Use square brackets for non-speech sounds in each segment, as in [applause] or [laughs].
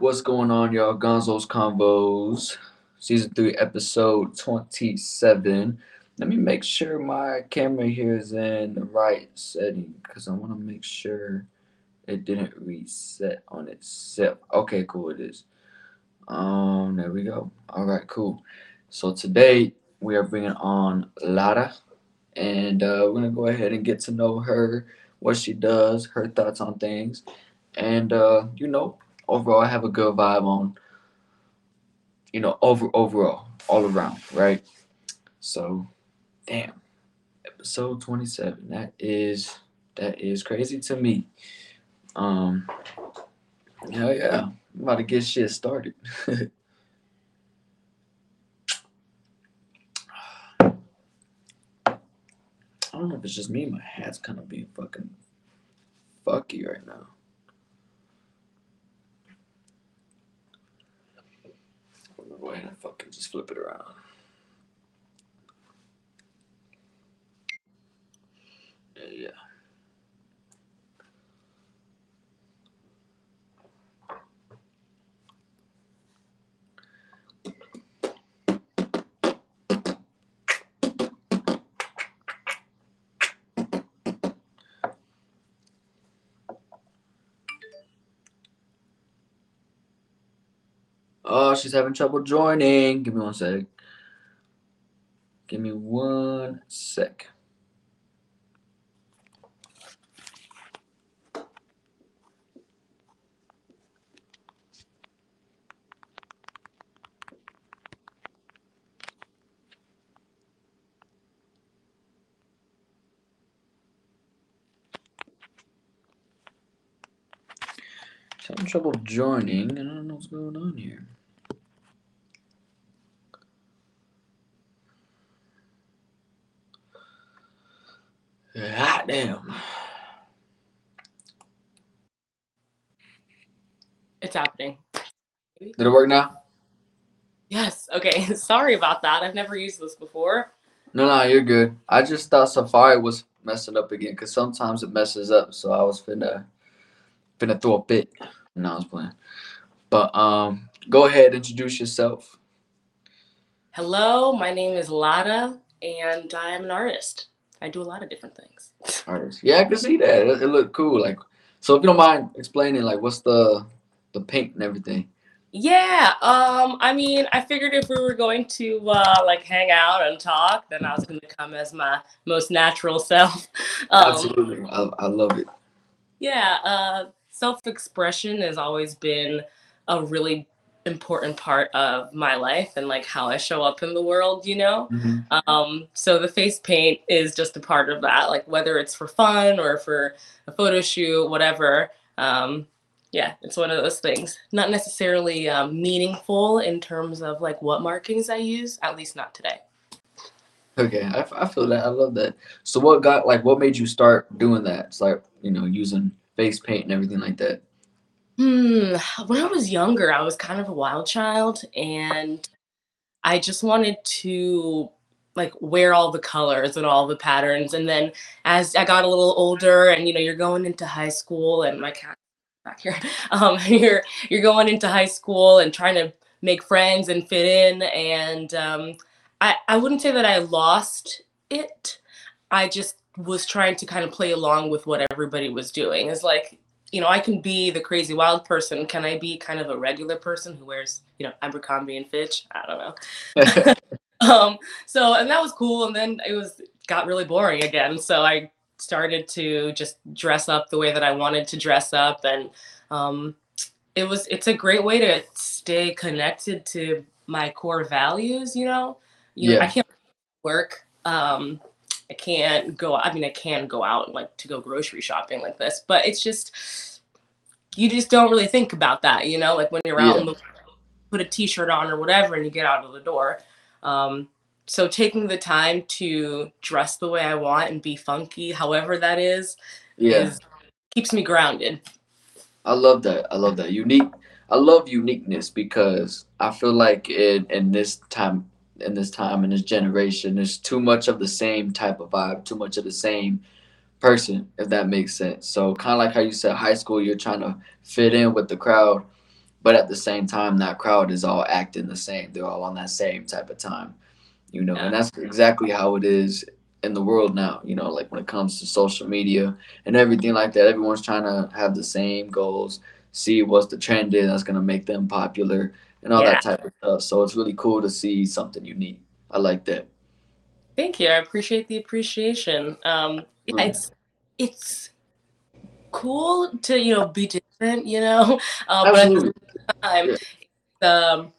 What's going on, y'all? Gonzo's Convos, season three, episode 27. Let me make sure my camera here is in the right setting because I want to make sure it didn't reset on itself. Okay, cool, it is. Um, there we go. All right, cool. So today we are bringing on Lara, and uh, we're gonna go ahead and get to know her, what she does, her thoughts on things, and uh, you know, overall, I have a good vibe on, you know, over overall, all around, right? So, damn, episode twenty seven. That is that is crazy to me. Um, hell yeah, I'm about to get shit started. [laughs] I don't know if it's just me. My hat's kind of being fucking fucky right now. And fucking just flip it around. Yeah, Oh, she's having trouble joining. Give me one sec. Give me one sec. Having trouble joining. and I don't know what's going on here. God damn. It's happening. Did it work now? Yes. Okay. [laughs] Sorry about that. I've never used this before. No, no, you're good. I just thought Safari was messing up again because sometimes it messes up. So I was finna finna throw a fit. No, I was playing. But um, go ahead, introduce yourself. Hello, my name is Lara, and I'm an artist. I do a lot of different things. [laughs] Artist. Yeah, I can see that. It, it looked cool. Like, so if you don't mind explaining, like, what's the the paint and everything? Yeah. Um. I mean, I figured if we were going to uh, like hang out and talk, then I was going to come as my most natural [laughs] self. Um, Absolutely, I, I love it. Yeah. Uh, self-expression has always been a really important part of my life and like how I show up in the world, you know? Mhm. Um, so the face paint is just a part of that, like whether it's for fun or for a photo shoot, whatever. Um, yeah, it's one of those things. Not necessarily um, meaningful in terms of like what markings I use, at least not today. Okay, I feel that. I love that. So, what got like what made you start doing that? It's like you know using face paint and everything like that. Hmm. When I was younger, I was kind of a wild child and I just wanted to like wear all the colors and all the patterns. And then as I got a little older and you know, you're going into high school and my cat back here, [laughs] um, [laughs] you're you're going into high school and trying to make friends and fit in. And um, I, I wouldn't say that I lost it. I just was trying to kind of play along with what everybody was doing. It's like you know, I can be the crazy wild person. Can I be kind of a regular person who wears, you know, Abercrombie and Fitch? I don't know. [laughs] [laughs] um, so and that was cool. And then it was got really boring again. So I started to just dress up the way that I wanted to dress up, and um, it was it's a great way to stay connected to my core values. You know, you know, I can't work. Um, I can't go. I mean, I can go out like to go grocery shopping like this, but it's just you just don't really think about that, you know. Like when you're out Yeah. in the put a t-shirt on or whatever, and you get out of the door. Um, so taking the time to dress the way I want and be funky, however that is, Yeah, is keeps me grounded. I love that. I love that unique. I love uniqueness because I feel like in in this time in this time in this generation, there's too much of the same type of vibe, too much of the same person, if that makes sense. So kind of like how you said high school, you're trying to fit in with the crowd. but at the same time, that crowd is all acting the same. They're all on that same type of time, you know, and that's exactly how it is in the world now. You know, like when it comes to social media and everything like that, everyone's trying to have the same goals, see what's the trend is that's gonna make them popular and all Yeah. that type of stuff. So it's really cool to see something unique. I like that. Thank you. I appreciate the appreciation. Um, yeah, Mm. it's it's cool to you know be different, you know, [laughs] uh, but at the same time, um,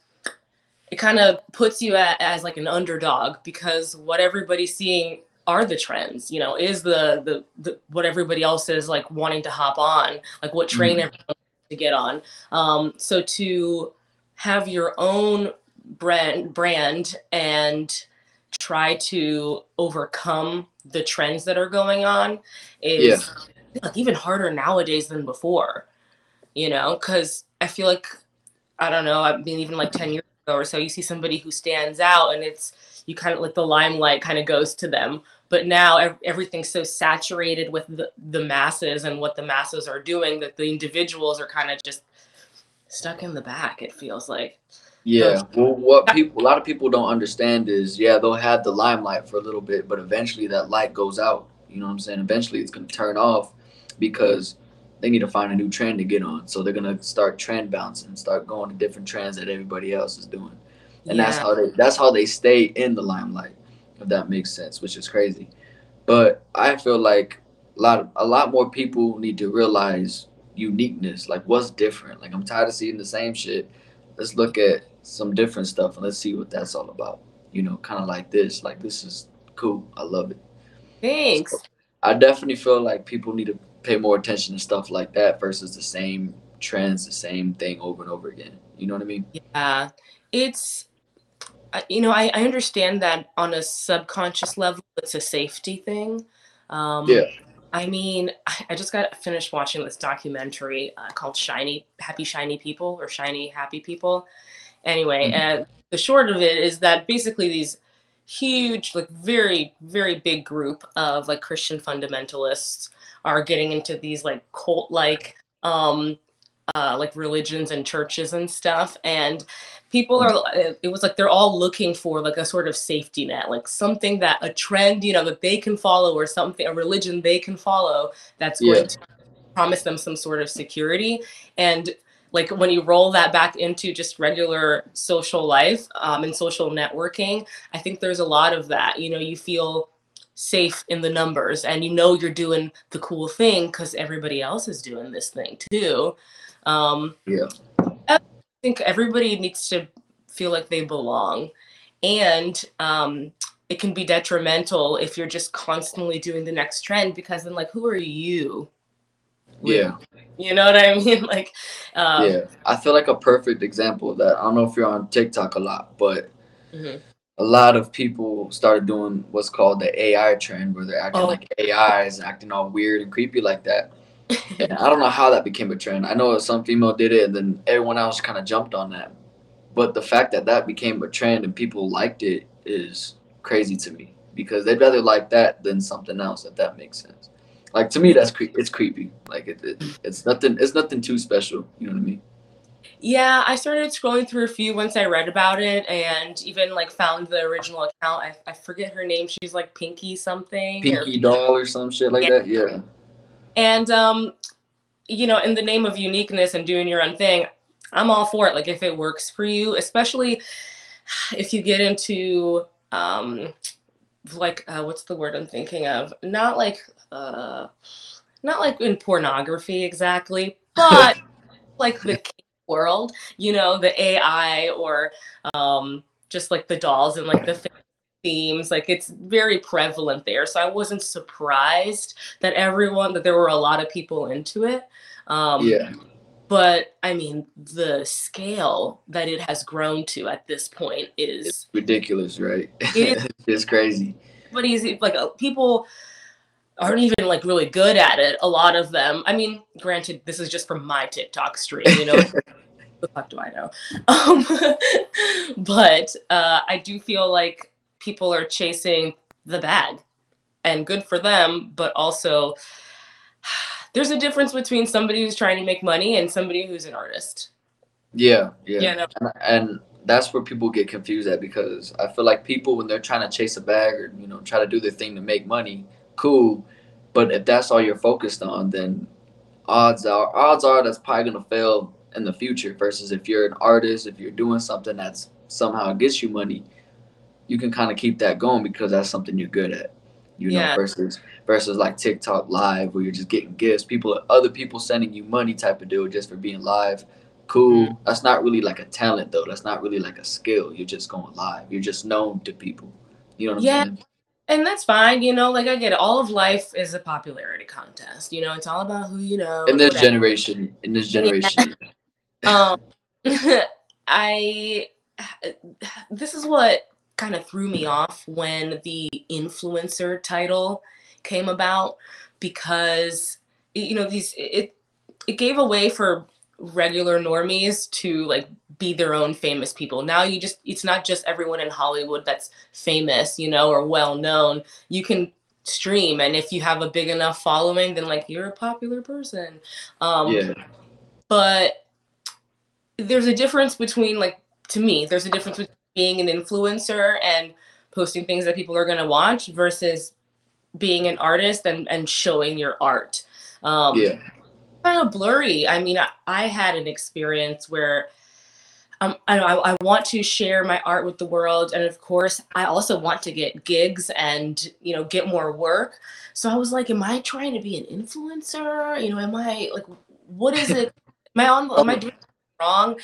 it kind of puts you at, as like an underdog because what everybody's seeing are the trends. You know, is the the, the what everybody else is like wanting to hop on, like what train Mhm. everyone to get on. Um, so to have your own brand brand and try to overcome the trends that are going on is like even harder nowadays than before you know? Because i feel like i don't know i mean even like 10 years ago or so you see somebody who stands out and it's you kind of like the limelight kind of goes to them. But now ev- everything's so saturated with the, the masses and what the masses are doing that the individuals are kind of just stuck in the back it feels like Yeah. Well, what people, a lot of people don't understand is, yeah, they'll have the limelight for a little bit, but eventually that light goes out. You know what I'm saying? Eventually it's going to turn off because they need to find a new trend to get on. So they're going to start trend bouncing, start going to different trends that everybody else is doing. And that's how they, that's how they stay in the limelight, if that makes sense, which is crazy. But I feel like a lot, of, a lot more people need to realize uniqueness, like what's different. Like I'm tired of seeing the same shit. Let's look at some different stuff and let's see what that's all about. You know, kind of like this. Like this is cool. I love it. thanks I definitely feel like people need to pay more attention to stuff like that versus the same trends, the same thing over and over again. You know what I mean? Yeah, it's, you know, I, I understand that on a subconscious level, it's a safety thing. Um, Yeah. I mean, [laughs] I, just got finished watching this documentary uh, called Shiny, Happy Shiny People or Shiny Happy People. Anyway, Mhm. and the short of it is that basically these huge, like very, very big group of like Christian fundamentalists are getting into these like cult like um uh like religions and churches and stuff and people are it was like they're all looking for like a sort of safety net like something that a trend you know that they can follow or something a religion they can follow that's going to promise them some sort of security. And like when you roll that back into just regular social life um, and social networking i think there's a lot of that. You know you feel safe in the numbers and you know you're doing the cool thing because everybody else is doing this thing too um, Yeah. i think everybody needs to feel like they belong and um, it can be detrimental if you're just constantly doing the next trend because then like who are you Yeah. you know what i [laughs] mean like um, yeah. I feel like a perfect example of that. I don't know if you're on TikTok a lot, but mhm. a lot of people started doing what's called the AI trend where they're acting Oh. like AIs and acting all weird and creepy like that. And I don't know how that became a trend. I know some female did it and then everyone else kind of jumped on that. But the fact that that became a trend and people liked it is crazy to me because they'd rather like that than something else if that makes sense. Like to me that's cre- it's creepy. Like it, it it's nothing it's nothing too special, you know what I mean? Yeah, I started scrolling through a few once I read about it and even like found the original account. I, I forget her name. She's like Pinky something. or- Pinky doll or some shit like Yeah. that. Yeah. And um, you know, in the name of uniqueness and doing your own thing, I'm all for it. Like if it works for you, especially if you get into um like uh, what's the word I'm thinking of? Not like uh not like in pornography exactly, [laughs] but like the world, you know, the AI or um just like the dolls and like the themes like it's very prevalent there so i wasn't surprised that everyone that there were a lot of people into it um Yeah. but i mean the scale that it has grown to at this point is It's ridiculous, right? It [laughs] it's crazy. but easy like uh, people aren't even like really good at it a lot of them i mean granted this is just from my tiktok stream you know [laughs] the fuck do i know um [laughs] but uh i do feel like people are chasing the bag and good for them but also [sighs] there's a difference between somebody who's trying to make money and somebody who's an artist Yeah, yeah. You know? And, and that's where people get confused at because I feel like people when they're trying to chase a bag or you know try to do their thing to make money, cool. But if that's all you're focused on, then odds are odds are that's probably gonna fail in the future. Versus if you're an artist, if you're doing something that's somehow gets you money, you can kind of keep that going because that's something you're good at. You know, Yeah. versus versus like TikTok live where you're just getting gifts, people other people sending you money type of deal just for being live. Cool. Mm-hmm. That's not really like a talent though. That's not really like a skill. You're just going live. You're just known to people. You know what Yeah. I'm saying? And that's fine, you know, like I get it. All of life is a popularity contest. You know, it's all about who you know. In this whatever. generation, in this generation, [laughs] um [laughs] i [sighs] this is what kind of threw me off when the influencer title came about because you know these it it gave a way for regular normies to like be their own famous people. Now you just it's not just everyone in hollywood that's famous you know or well known. You can stream and if you have a big enough following then like you're a popular person. Um yeah, but there's a difference between like to me there's a difference between being an influencer and posting things that people are going to watch versus being an artist and and showing your art. Um yeah, kind of blurry. I mean i, I had an experience where um, I, know, I, I want to share my art with the world and of course i also want to get gigs and you know get more work. So i was like am i trying to be an influencer? You know am i like what is it? [laughs] Am i on am i doing wrong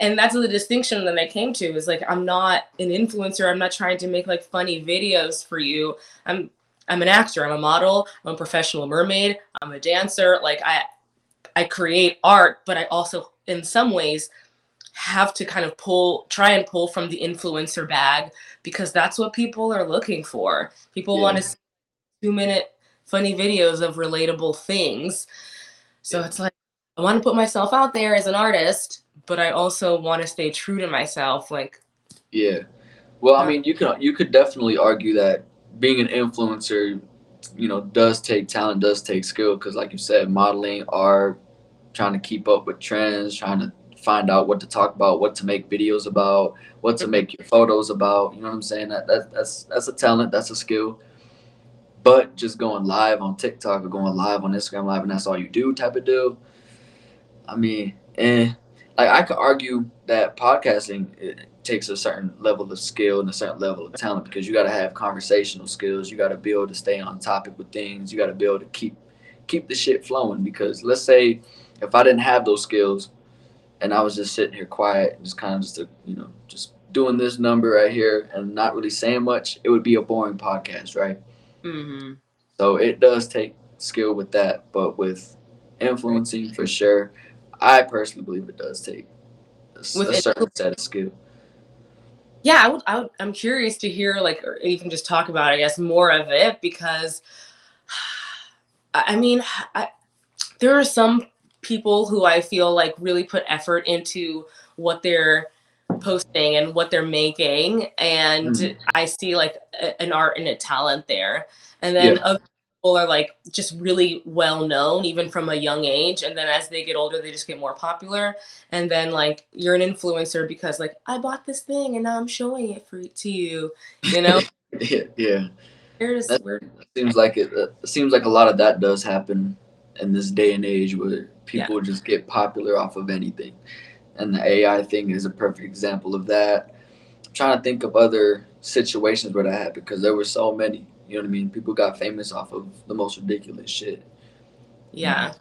and that's the distinction that i came to is like i'm not an influencer. I'm not trying to make like funny videos for you. I'm i'm an actor. I'm a model. I'm a professional mermaid. I'm a dancer. Like i i create art but i also in some ways have to kind of pull try and pull from the influencer bag because that's what people are looking for. People Yeah. want to see two minute funny videos of relatable things. So Yeah. it's like i want to put myself out there as an artist but i also want to stay true to myself like yeah. Well, I mean, you can you could definitely argue that being an influencer, you know, does take talent, does take skill. Because, like you said, modeling, art, trying to keep up with trends, trying to find out what to talk about, what to make videos about, what to make your photos about. You know what I'm saying? That, that that's that's a talent, that's a skill. But just going live on TikTok or going live on Instagram Live and that's all you do type of deal. I mean, eh. Like I could argue that podcasting it takes a certain level of skill and a certain level of talent because you got to have conversational skills. You got to be able to stay on topic with things. You got to be able to keep keep the shit flowing. Because let's say if I didn't have those skills and I was just sitting here quiet, just kind of just a, you know just doing this number right here and not really saying much, it would be a boring podcast, right? hmm So it does take skill with that, but with influencing for sure, I personally believe it does take a, a certain set of skill. yeah I would, I would i'm curious to hear like or even just talk about i guess more of it because [sighs] i mean I, there are some people who i feel like really put effort into what they're posting and what they're making and Mhm. i see like a, an art and a talent there and then Yeah. other people are like just really well known even from a young age and then as they get older they just get more popular and then like you're an influencer because like i bought this thing and now i'm showing it for to you you know [laughs] yeah, yeah. That- where Seems like it, uh, it seems like a lot of that does happen in this day and age where people just get popular off of anything. And the AI thing is a perfect example of that. I'm trying to think of other situations where that happened because there were so many. You know what I mean? People got famous off of the most ridiculous shit. Yeah.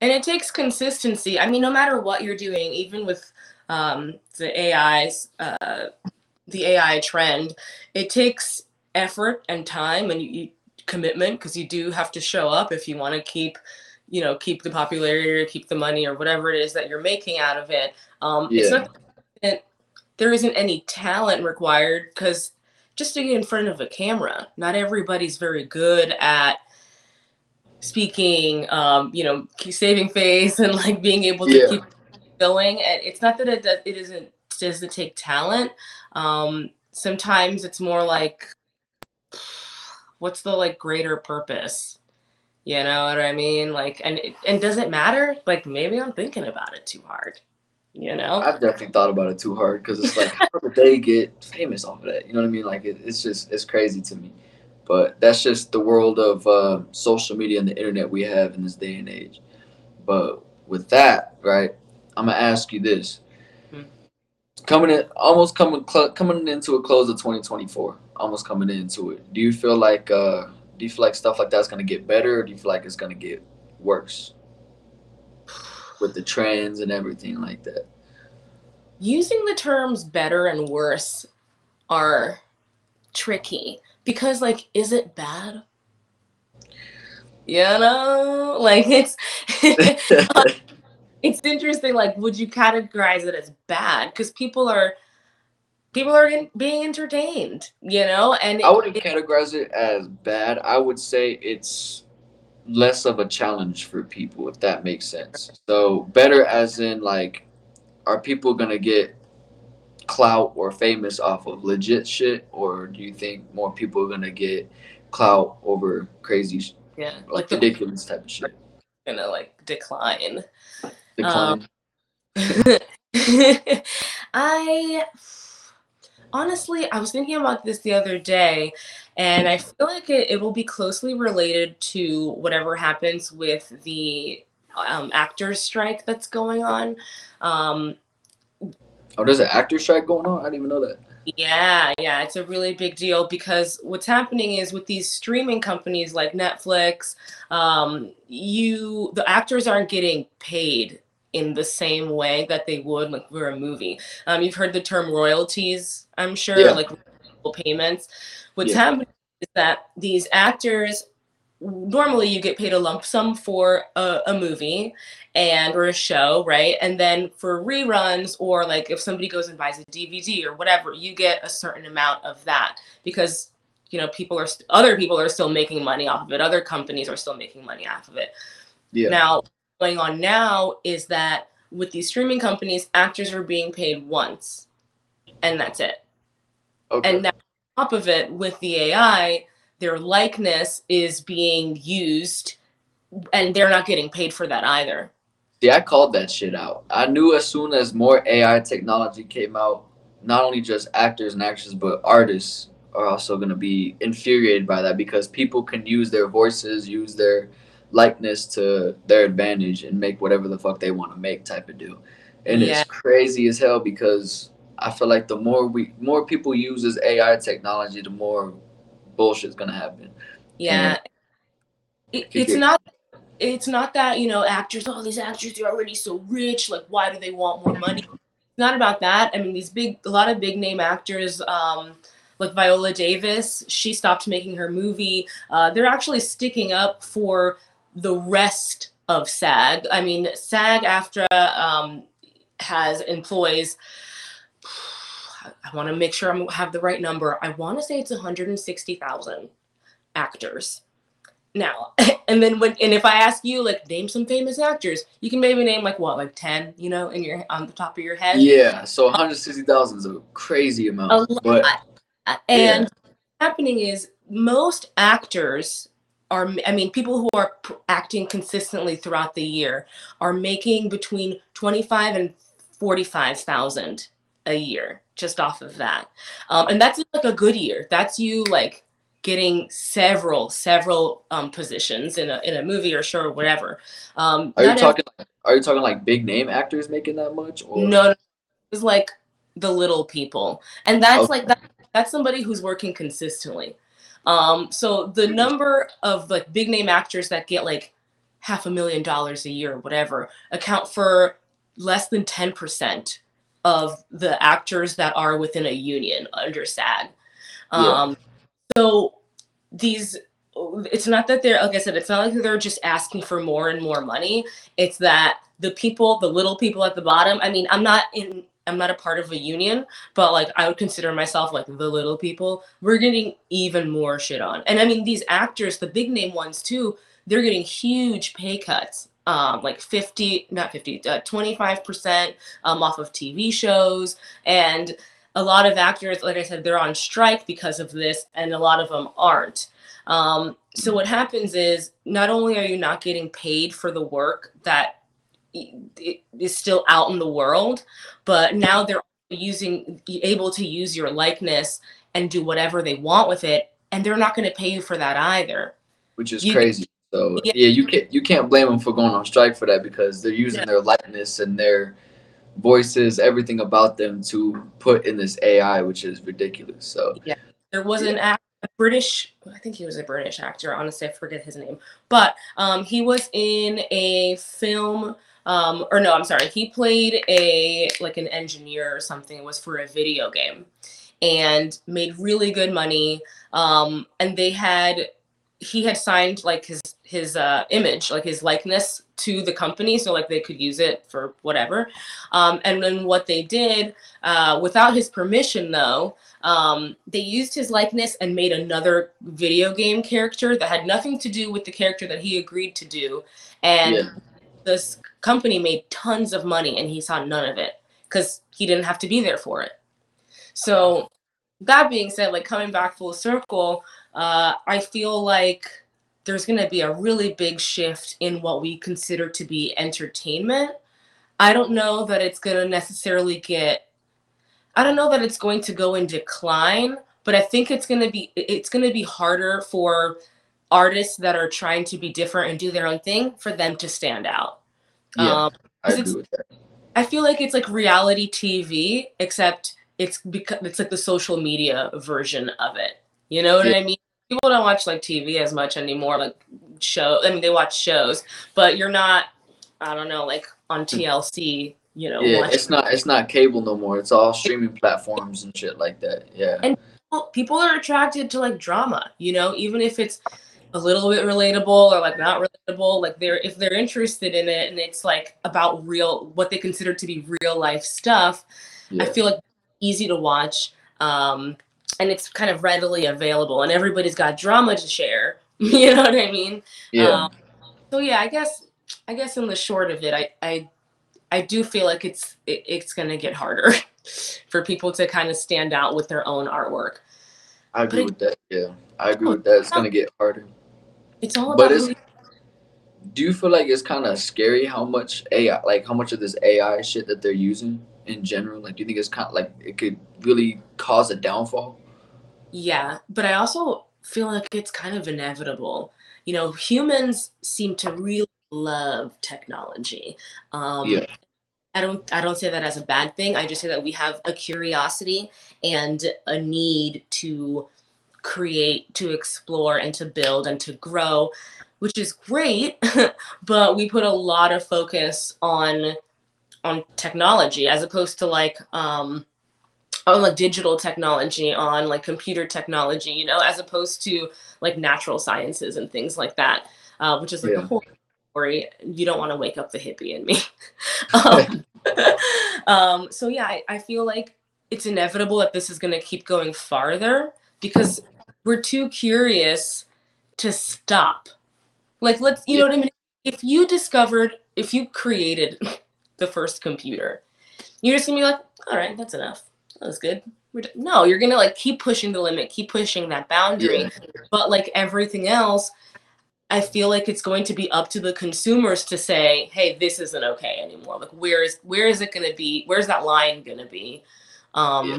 And it takes consistency. I mean, no matter what you're doing, even with um, the AI's, uh, the AI trend, it takes effort and time and you, you, commitment because you do have to show up if you want to keep, you know, keep the popularity or keep the money or whatever it is that you're making out of it. Um, It's Yeah. not that there isn't any talent required because just to get in front of a camera, not everybody's very good at speaking, um, you know, saving face [laughs] and like being able to Yeah. keep going. And it's not that it does, it isn't it doesn't take talent. Um, sometimes it's more like, what's the like greater purpose? You know what I mean? Like, and it, and does it matter? Like, maybe I'm thinking about it too hard. You know? I've definitely thought about it too hard because it's like, how did they get famous off of that? You know what I mean? Like, it, it's just, it's crazy to me. But that's just the world of uh, social media and the internet we have in this day and age. But with that, right, I'm gonna ask you this: Hmm. coming in, almost coming, cl- coming into a close of 2024, almost coming into it. Do you feel like, uh, do you feel like stuff like that's gonna get better, or do you feel like it's gonna get worse with the trends and everything like that? Using the terms better and worse are tricky because, like, is it bad? You know, [laughs] like it's [laughs] it's interesting. Like, would you categorize it as bad? Because people are people are in, being entertained, you know, and I wouldn't it- categorize it as bad. I would say it's less of a challenge for people, if that makes sense. So better as in like, are people gonna get clout or famous off of legit shit, or do you think more people are gonna get clout over crazy, sh- yeah, like like ridiculous type of shit? gonna like decline. Decline. Um, [laughs] I honestly, I was thinking about this the other day, and I feel like it, it will be closely related to whatever happens with the um, actors' strike that's going on. Um, oh, there's an actor strike going on. I didn't even know that. yeah, yeah, it's a really big deal because what's happening is with these streaming companies like Netflix, um, you the actors aren't getting paid in the same way that they would like for a movie. Um, you've heard the term royalties, I'm sure, Yeah. like payments. What's Yeah. happening is that these actors normally you get paid a lump sum for a, a movie and or a show right and then for reruns or like if somebody goes and buys a dvd or whatever you get a certain amount of that because you know people are st- other people are still making money off of it other companies are still making money off of it Yeah. now going on now is that with these streaming companies actors are being paid once and that's it okay. and now on top of it with the ai their likeness is being used and they're not getting paid for that either See, I called that shit out. I knew as soon as more AI technology came out, not only just actors and actresses, but artists are also going to be infuriated by that because people can use their voices, use their likeness to their advantage and make whatever the fuck they want to make type of deal. And Yeah. it's crazy as hell because I feel like the more we more people use this AI technology, the more bullshit's going to happen. yeah. It, it's not it's not that you know actors oh these actors are already so rich like why do they want more money? It's not about that. I mean these big a lot of big name actors um like viola davis she stopped making her movie. Uh, they're actually sticking up for the rest of sag. I mean sag aftra um, has employs i want to make sure i have the right number i want to say it's 160000 actors now [laughs] and then when and if i ask you like name some famous actors you can maybe name like what like 10 you know in your on the top of your head Yeah, so 160,000 is a crazy amount. A. But Uh, and what's happening is most actors are i mean people who are acting consistently throughout the year are making between 25 and 45000 a year just off of that um, and that's like a good year that's you like getting several several um, positions in a, in a movie or show or whatever um, Are you talking? Are you talking like big name actors making that much? Or no, no, it's like the little people, and that's Okay. like that. That's somebody who's working consistently. Um, so the number of like big name actors that get like half a million dollars a year, or whatever, account for less than ten percent of the actors that are within a union under SAG. Yeah. Um, so these it's not that they're like i said it's not like they're just asking for more and more money it's that the people the little people at the bottom i mean i'm not in i'm not a part of a union but like i would consider myself like the little people we're getting even more shit on and i mean these actors the big name ones too they're getting huge pay cuts um like 50 not 50 uh, 25% um, off of tv shows and a lot of actors like i said they're on strike because of this and a lot of them aren't um, so what happens is not only are you not getting paid for the work that is still out in the world, but now they're using able to use your likeness and do whatever they want with it, and they're not going to pay you for that either. Which is You- crazy. So Yeah. yeah. you can't you can't blame them for going on strike for that because they're using Yeah. their likeness and their voices, everything about them to put in this AI, which is ridiculous. So yeah, There was an act, a British, I think he was a British actor. Honestly, I forget his name, but um, he was in a film. Um, or no, I'm sorry. He played a like an engineer or something. It was for a video game, and made really good money. Um, and they had he had signed like his his uh, image, like his likeness to the company, so like they could use it for whatever. Um, and then what they did, uh, without his permission, though, um, they used his likeness and made another video game character that had nothing to do with the character that he agreed to do. And Yeah. this company made tons of money and he saw none of it because he didn't have to be there for it. So, that being said, like coming back full circle, uh, I feel like there's going to be a really big shift in what we consider to be entertainment. I don't know that it's going to necessarily get I don't know that it's going to go in decline, but I think it's going to be it's going to be harder for artists that are trying to be different and do their own thing for them to stand out. yeah, Um, I agree with that. I feel like it's like reality TV, except it's because it's like the social media version of it. You know what Yeah. I mean? People don't watch like TV as much anymore, like show. I mean, they watch shows, but you're not. I don't know, like on TLC. You know, Yeah, watching- it's not it's not cable no more. It's all streaming platforms and shit like that. Yeah. And- people- people are attracted to like drama you know even if it's a little bit relatable or like not relatable like they're if they're interested in it and it's like about real what they consider to be real life stuff i feel like easy to watch um and it's kind of readily available and everybody's got drama to share [laughs] you know what i mean yeah. um, so yeah i guess i guess in the short of it i i i do feel like it's it, it's gonna get harder [laughs] for people to kind of stand out with their own artwork I agree with that. Yeah. I agree with that. It's gonna get harder. It's all But about it's- Do you feel like it's kind of scary how much AI, like how much of this AI shit that they're using in general? Like, do you think it's kind of like it could really cause a downfall? Yeah, but I also feel like it's kind of inevitable. You know, humans seem to really love technology. Um, Yeah. I don't I don't say that as a bad thing. I just say that we have a curiosity and a need to create, to explore and to build and to grow, which is great, [laughs] but we put a lot of focus on on technology as opposed to like um on like digital technology, on like computer technology, you know, as opposed to like natural sciences and things like that, uh, which is like Yeah. a whole story. You don't want to wake up the hippie in me. [laughs] [laughs] um, [laughs] um, so yeah, I, I feel like it's inevitable that this is going to keep going farther because we're too curious to stop. Like, let's, you know what I mean? If you discovered, if you created the first computer, you're just gonna be like, all right, that's enough. That was good. We're done." No, you're gonna like keep pushing the limit, keep pushing that boundary. Yeah. But like everything else, I feel like it's going to be up to the consumers to say, hey, this isn't okay anymore. Like where is where is it gonna be? Where's that line gonna be? Um Yeah.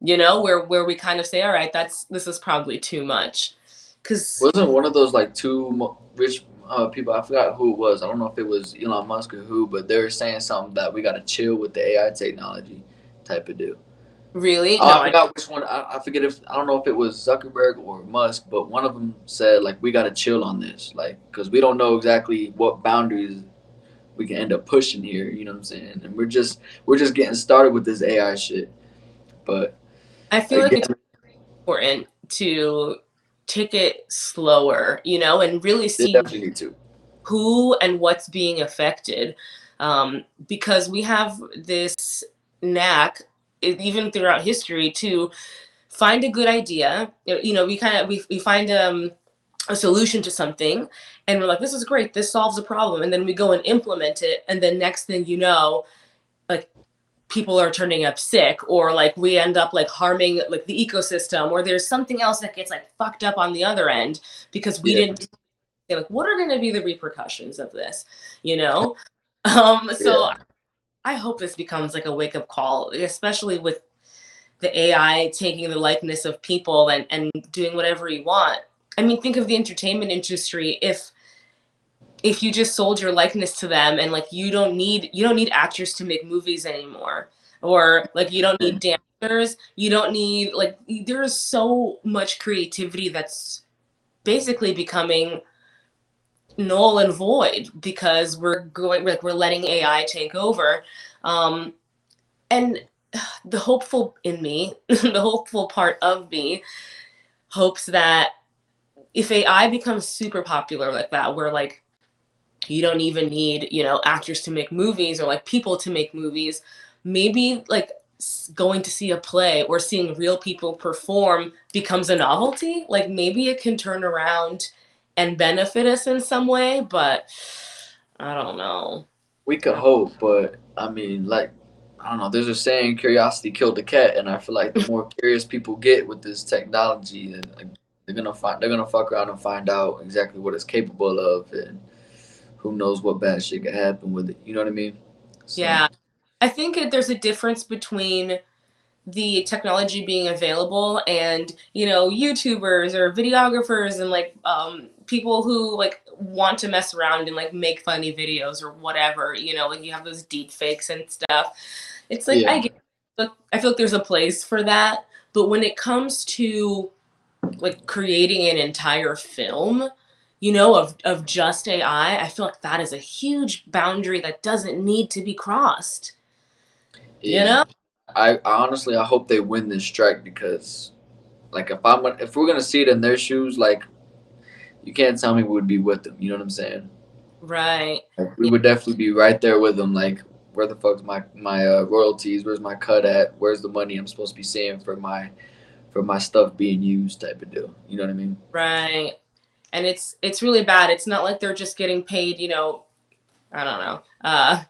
you know, where where we kind of say, all right, that's this is probably too much. Cause Wasn't one of those like two rich uh, people? I forgot who it was. I don't know if it was Elon Musk or who, but they were saying something that we got to chill with the AI technology type of deal. Really? Oh, No, I I- forgot which one. I, I forget if I don't know if it was Zuckerberg or Musk, but one of them said like we got to chill on this, like because we don't know exactly what boundaries we can end up pushing here. You know what I'm saying? And we're just we're just getting started with this AI shit. But I feel like it's important to take it slower, you know, and really see who and what's being affected um, because we have this knack even throughout history to find a good idea. You know we kind of we, we find um, a solution to something and we're like this is great. This solves a problem. And then we go and implement it. And then next thing you know like people are turning up sick or like we end up like harming like the ecosystem or there's something else that gets like fucked up on the other end because we Yeah. didn't like what are going to be the repercussions of this? You know? [laughs] Um, so Yeah. I hope this becomes like a wake up call, especially with the AI taking the likeness of people and, and doing whatever you want. I mean, think of the entertainment industry. If if you just sold your likeness to them and like you don't need you don't need actors to make movies anymore or like you don't need mm-hmm. dancers you don't need like there's so much creativity that's basically becoming null and void because we're going like we're letting ai take over. Um and [sighs] the hopeful in me [laughs] the hopeful part of me hopes that if ai becomes super popular like that where like you don't even need you know actors to make movies or like people to make movies maybe like going to see a play or seeing real people perform becomes a novelty like maybe it can turn around and benefit us in some way but i don't know We could hope, but I mean, like, I don't know. There's a saying, "Curiosity killed the cat," and I feel like the more curious people get with this technology, they're gonna find they're gonna fuck around and find out exactly what it's capable of, and who knows what bad shit could happen with it. You know what I mean? So, yeah i think it, there's a difference between the technology being available and you know youtubers or videographers and like um people who like want to mess around and like make funny videos or whatever you know like you have those deep fakes and stuff. It's like i get but i feel like there's a place for that. But when it comes to like creating an entire film you know of of just ai i feel like that is a huge boundary that doesn't need to be crossed. You know? I, I honestly I hope they win this strike because, like, if I'm if we're gonna see it in their shoes, like, you can't tell me we would be with them. You know what I'm saying? right Like, we would definitely be right there with them. Like, where the fuck's my my uh, royalties? Where's my cut at? Where's the money I'm supposed to be seeing for my for my stuff being used? Type of deal. You know what I mean? Right. And it's it's really bad. It's not like they're just getting paid, you know, I don't know, uh,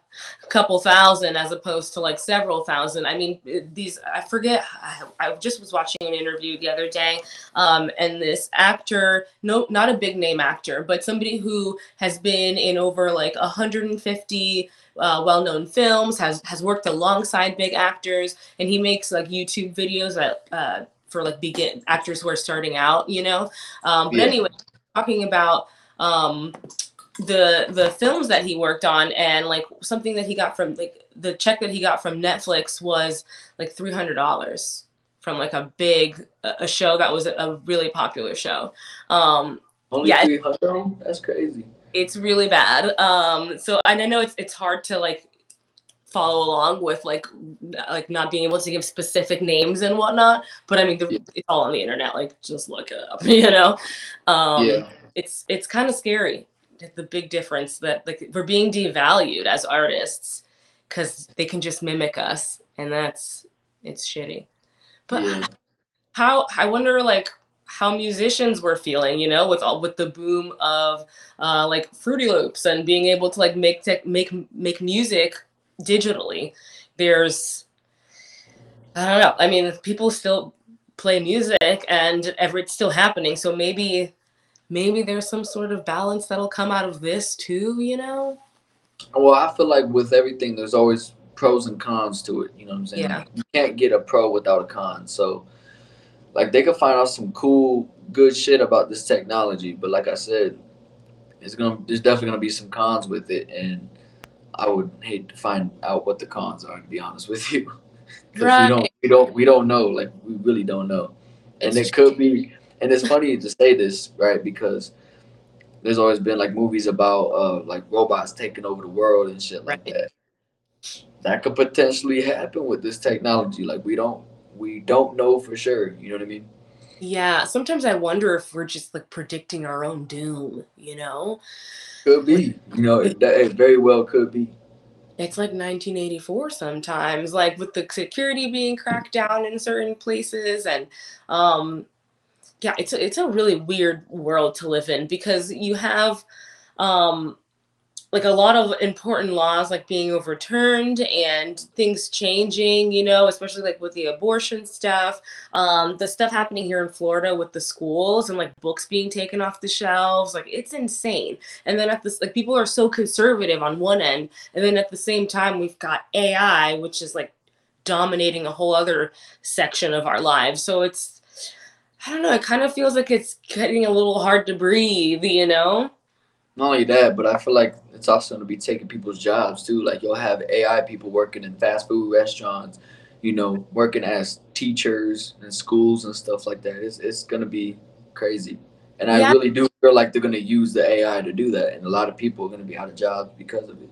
a couple thousand as opposed to like several thousand. I mean, these I forget. I, I just was watching an interview the other day, um, and this actor, no, not a big name actor, but somebody who has been in over like 150 uh, well-known films, has has worked alongside big actors, and he makes like YouTube videos that. Uh, for like begin actors who are starting out, you know. Um, but Yeah. anyway, talking about um, the the films that he worked on and like something that he got from like the check that he got from Netflix was like three hundred dollars from like a big a show that was a really popular show. Um, Only Yeah. three hundred. That's crazy. it's really bad. Um, so and I know it's it's hard to like follow along with like like not being able to give specific names and whatnot. But I mean, the, Yeah. it's all on the internet. Like just look it up, [laughs] you know. Um, yeah. it's it's kind of scary the big difference that like we're being devalued as artists because they can just mimic us and that's it's shitty. But yeah. how i wonder like how musicians were feeling you know with all with the boom of uh like fruity loops and being able to like make tech make make music digitally. There's i don't know. I mean people still play music and ever it's still happening. So maybe maybe there's some sort of balance that'll come out of this too you know Well, I feel like with everything, there's always pros and cons to it. You know what I'm saying? Yeah. You can't get a pro without a con. So, like, they could find out some cool, good shit about this technology, but like I said, it's gonna there's definitely gonna be some cons with it, and I would hate to find out what the cons are. To be honest with you, [laughs] 'Cause we don't Right. we don't we don't know. Like, we really don't know, and It's it could be. And it's funny to say this, right? Because there's always been like movies about uh like robots taking over the world and shit like Right. that. That could potentially happen with this technology. Like we don't we don't know for sure. You know what I mean? yeah sometimes i wonder if we're just like predicting our own doom you know Could be. You know, it, it very well could be. it's like 1984 sometimes like with the security being cracked down in certain places and um yeah it's a, it's a really weird world to live in because you have um like a lot of important laws like being overturned and things changing you know especially like with the abortion stuff um the stuff happening here in florida with the schools and like books being taken off the shelves like it's insane. And then at this like people are so conservative on one end and then at the same time we've got ai which is like dominating a whole other section of our lives. So it's i don't know it kind of feels like it's getting a little hard to breathe you know not only that, but I feel like it's also going to be taking people's jobs too. Like you'll have AI people working in fast food restaurants, you know, working as teachers in schools and stuff like that. It's it's going to be crazy. And I really do feel like they're going to use the AI to do that. And a lot of people are going to be out of jobs because of it.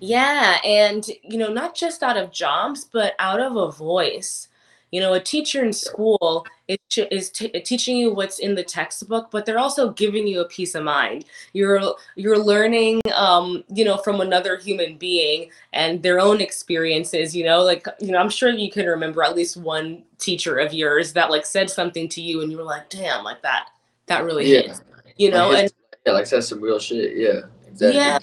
Yeah, and you know, not just out of jobs, but out of a voice. You know, a teacher in school is, is t- teaching you what's in the textbook, but they're also giving you a peace of mind. You're you're learning, um, you know, from another human being and their own experiences. You know, like you know, I'm sure you can remember at least one teacher of yours that like said something to you, and you were like, "Damn, like that, that really Yeah. hit." You know, his, and yeah, like that's some real shit. Yeah, exactly. yeah,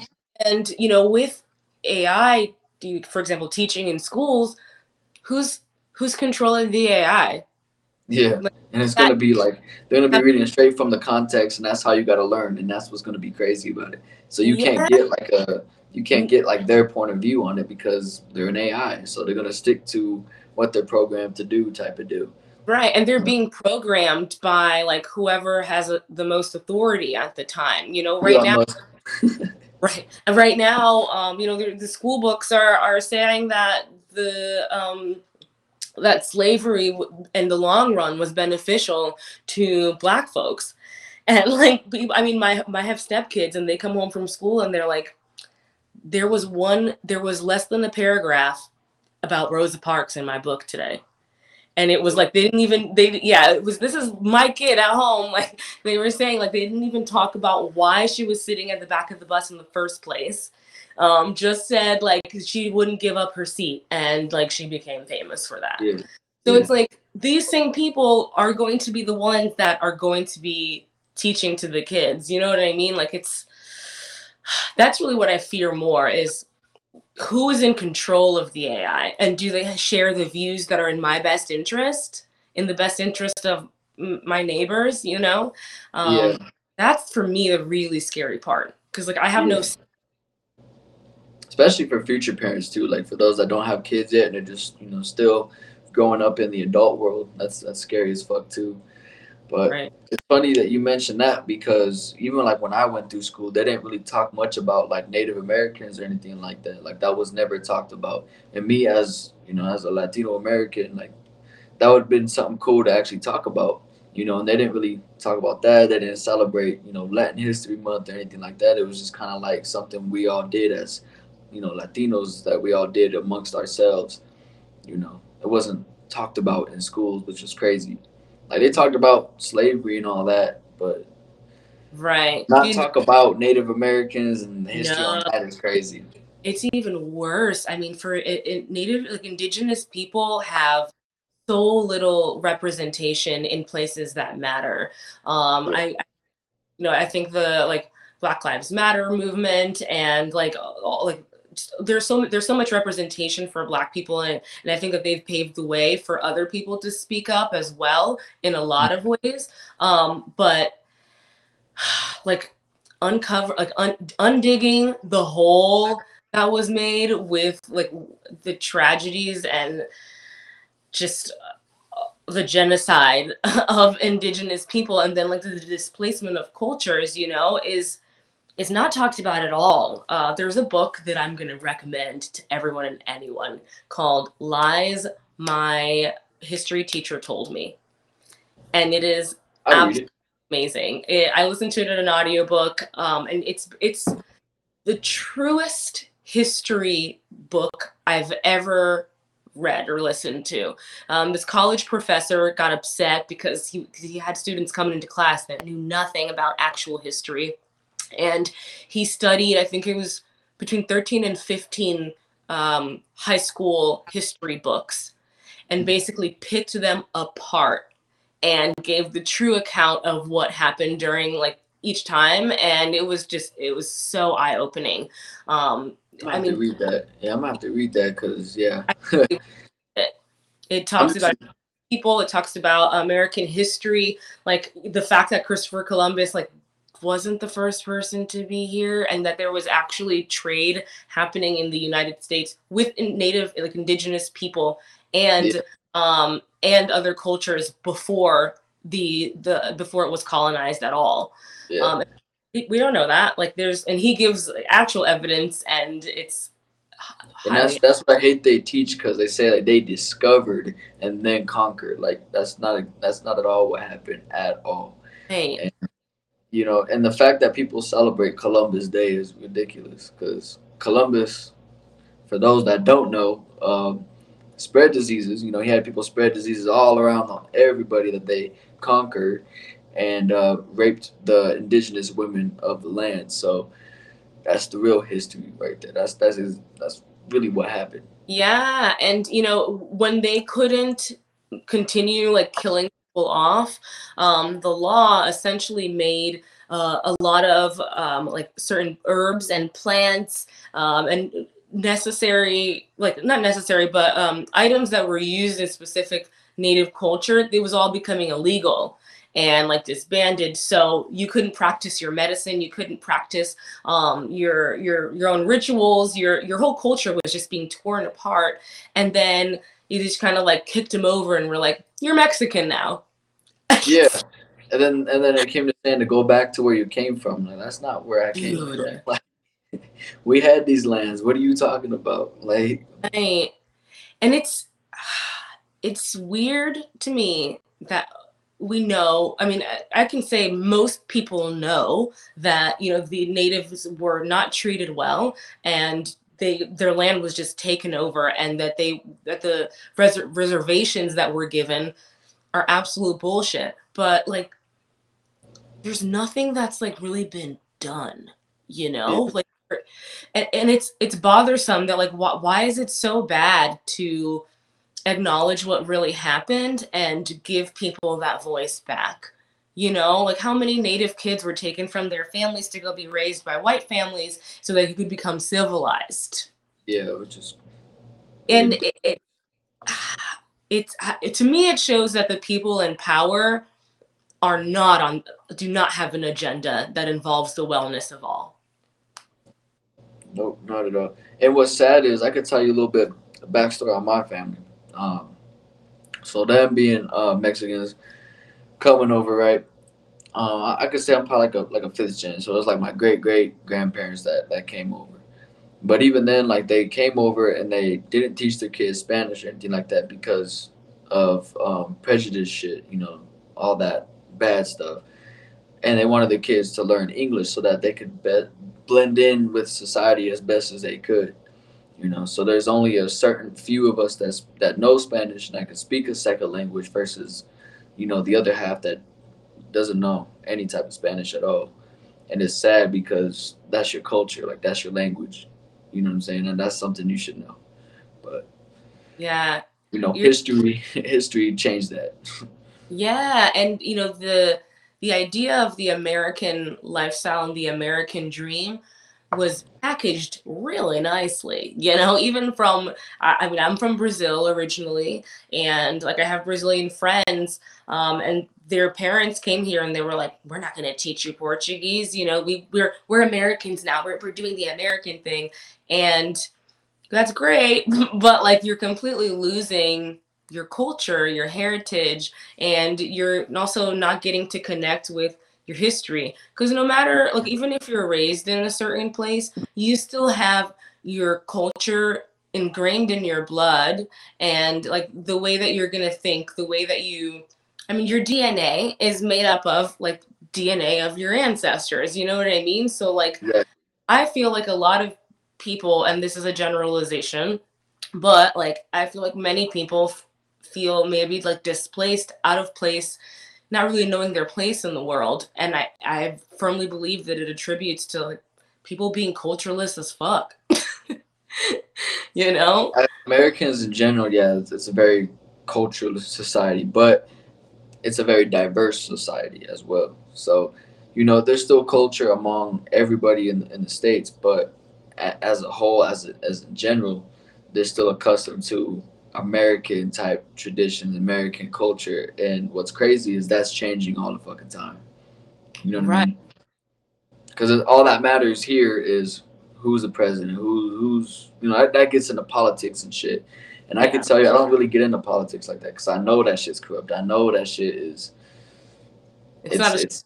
and you know, with AI, for example, teaching in schools, who's who's controlling the AI? Yeah. Like And it's that, gonna be like they're gonna be reading straight from the context, and that's how you gotta learn, and that's what's gonna be crazy about it. So you can't get like a you can't get like their point of view on it because they're an AI, so they're gonna stick to what they're programmed to do, type of deal. right, and they're being programmed by like whoever has a, the most authority at the time. You know, right Elon now, [laughs] right, and right now, um, you know, the, the school books are are saying that the um, that slavery in the long run was beneficial to black folks. And [laughs] like i mean my i have stepkids and they come home from school and they're like there was one there was less than a paragraph about rosa parks in my book today. And it was like they didn't even they yeah it was this is my kid at home [laughs] like they were saying like they didn't even talk about why she was sitting at the back of the bus in the first place um just said like she wouldn't give up her seat and like she became famous for that. Yeah, so yeah, it's like these same people are going to be the ones that are going to be teaching to the kids you know what i mean? Like it's [sighs] that's really what i fear more is who is in control of the ai and do they share the views that are in my best interest in the best interest of m- my neighbors you know? Yeah, um that's for me the really scary part. Because like i have no yeah. Especially for future parents too, like for those that don't have kids yet and they're just you know still growing up in the adult world. That's that's scary as fuck too. But right it's funny that you mentioned that because even like when I went through school, they didn't really talk much about like Native Americans or anything like that. Like that was never talked about. And me as you know, as a Latino American, like that would have been something cool to actually talk about. You know, and they didn't really talk about that. They didn't celebrate, you know, Latin History Month or anything like that. It was just kind of like something we all did as, you know, Latinos that we all did amongst ourselves. You know, it wasn't talked about in schools, which was crazy. Like they talked about slavery and all that, but right not You talk about Native Americans and the history on that is crazy. it's even worse. I mean, for it, it, native, like indigenous people have so little representation in places that matter. Um, Yeah, I, I- you know, I think the like Black Lives Matter movement and like all, like there's so there's so much representation for Black people, and and I think that they've paved the way for other people to speak up as well in a lot of ways. Um, but [sighs] like uncover like un, undigging the hole that was made with like the tragedies and just uh, the genocide [laughs] of indigenous people and then like the displacement of cultures you know is is not talked about at all uh, there's a book that i'm going to recommend to everyone and anyone called lies my history teacher told me and it is read it. amazing. It, I listened to it in an audiobook, um, and it's it's the truest history book I've ever read or listened to. Um, this college professor got upset because he he had students coming into class that knew nothing about actual history, and he studied. I think it was between thirteen and fifteen um, high school history books, and basically picked them apart and gave the true account of what happened during like each time. And it was just it was so eye-opening. Um I, I mean read that. Yeah i'm gonna have to read that because yeah. [laughs] It, it talks about people it talks about american history like the fact that christopher columbus like wasn't the first person to be here and that there was actually trade happening in the united states with native like indigenous people and yeah. um and other cultures before the the before it was colonized at all. Yeah. Um, we don't know that. Like there's and he gives actual evidence, and it's. And that's that's what I hate they teach because they say like they discovered and then conquered. Like that's not that's not at all what happened at all. Hey. And, you know, and the fact that people celebrate Columbus Day is ridiculous because Columbus, for those that don't know, um, spread diseases. You know, he had people spread diseases all around on everybody that they conquered and uh, raped the indigenous women of the land. So that's the real history right there. That's that's his, that's really what happened. Yeah, and you know when they couldn't continue like killing off, um, the law essentially made. Uh, a lot of um, like certain herbs and plants um, and necessary like not necessary but um, items that were used in specific native culture, it was all becoming illegal and like disbanded so you couldn't practice your medicine you couldn't practice um, your your your own rituals your your whole culture was just being torn apart and then you just kind of like kicked him over and were like you're mexican now. [laughs] Yeah. And then and then it came to saying to go back to where you came from. Like, that's not where i came Dude. from [laughs] like, we had these lands. What are you talking about? Like right. and it's [sighs] it's weird to me that we know i mean i can say most people know that you know the natives were not treated well and they their land was just taken over and that they that the res- reservations that were given are absolute bullshit. But like there's nothing that's like really been done you know? Like er, and, and it's it's bothersome that like wh- why is it so bad to acknowledge what really happened and give people that voice back. You know, like how many native kids were taken from their families to go be raised by white families so that they could become civilized. Yeah, which is. And it, it, it's to me, it shows that the people in power are not on, do not have an agenda that involves the wellness of all. Nope, not at all. And what's sad is I could tell you a little bit backstory on my family. Um, so them being uh, Mexicans coming over, right? Uh, I could say I'm probably like a like a fifth gen. So it's like my great great grandparents that that came over. But even then, like they came over and they didn't teach their kids Spanish or anything like that because of um, prejudice shit, you know, all that bad stuff. And they wanted the kids to learn English so that they could be- blend in with society as best as they could you know so there's only a certain few of us that's that know spanish and that can speak a second language versus you know the other half that doesn't know any type of spanish at all. And it's sad because that's your culture like that's your language. You know what i'm saying? And that's something you should know. But yeah. you know You're, history [laughs] history changed that. Yeah and you know the the idea of the american lifestyle and the american dream was packaged really nicely you know even from I, mean i'm from brazil originally and like i have brazilian friends um, and their parents came here and they were like we're not going to teach you portuguese you know we we're we're americans now we're, we're doing the american thing. And that's great [laughs] but like you're completely losing your culture your heritage and you're also not getting to connect with your history because no matter like even if you're raised in a certain place you still have your culture ingrained in your blood and like the way that you're going to think the way that you i mean your dna is made up of like dna of your ancestors you know what i mean so like yeah. i feel like a lot of people and this is a generalization but like i feel like many people feel maybe like displaced out of place not really knowing their place in the world. And I, I firmly believe that it attributes to like people being cultureless as fuck. [laughs] you know? Americans in general, yeah, it's, it's a very cultural society, but it's a very diverse society as well. So you know, there's still culture among everybody in in the states, but as a whole, as a, as in general, they're still accustomed to American type traditions, American culture, and what's crazy is that's changing all the fucking time. You know what I Right. mean? Because all that matters here is who's the president, who who's you know that, that gets into politics and shit. And I can tell you, I don't really get into politics like that because I know that shit's corrupt. I know that shit is It's, it's, not a it's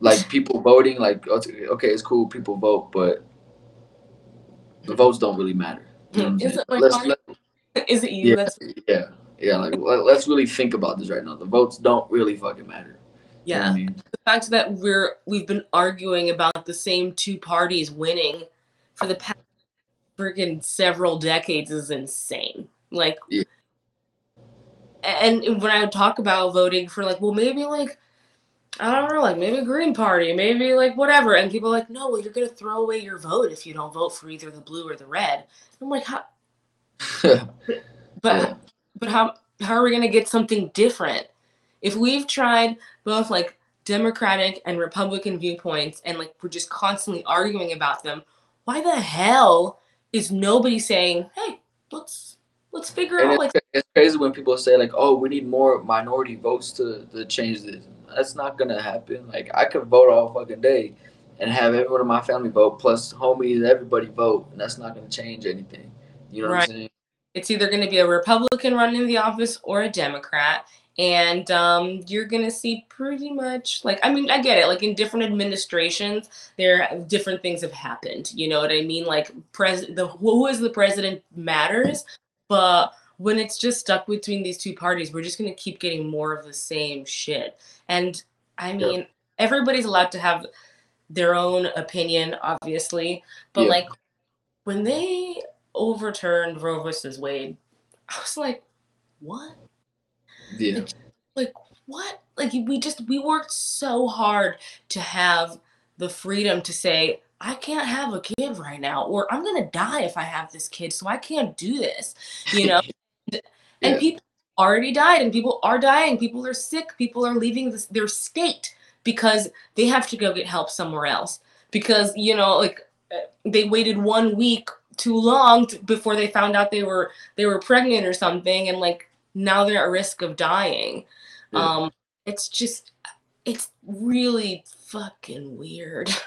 like people voting like okay it's cool people vote but the votes don't really matter you know what I'm saying? like let's, let, [laughs] is it you yeah, that's yeah yeah like let, let's really think about this right now the votes don't really fucking matter you know yeah I mean the fact that we're we've been arguing about the same two parties winning for the past freaking several decades is insane. Like, Yeah. and when I would talk about voting for like, well, maybe like, I don't know, like maybe Green Party, maybe like whatever, and people are like, no, well, you're gonna throw away your vote if you don't vote for either the blue or the red. I'm like, how? [laughs] But Yeah. but how how are we gonna get something different? If we've tried both like democratic and republican viewpoints and like we're just constantly arguing about them why the hell is nobody saying hey let's let's figure and out it's, like it's crazy when people say like oh we need more minority votes to, to change this. That's not gonna happen. Like I could vote all fucking day and have everyone in my family vote plus homies everybody vote and that's not gonna change anything. You know what I'm saying it's either going to be a republican running the office or a democrat and um, you're going to see pretty much like i mean i get it like in different administrations there different things have happened you know what i mean like pres the who is the president matters but when it's just stuck between these two parties we're just going to keep getting more of the same shit and i Yeah. mean everybody's allowed to have their own opinion obviously but Yeah. like when they overturned roe versus wade. I was like what? Yeah. Like what? Like we just we worked so hard to have the freedom to say i can't have a kid right now or i'm gonna die if i have this kid so i can't do this you know? [laughs] And people already died and people are dying. People are sick. People are leaving this, their state because they have to go get help somewhere else because you know like uh, they waited one week too long to, before they found out they were they were pregnant or something and like now they're at risk of dying Yeah. um it's just it's really fucking weird [laughs]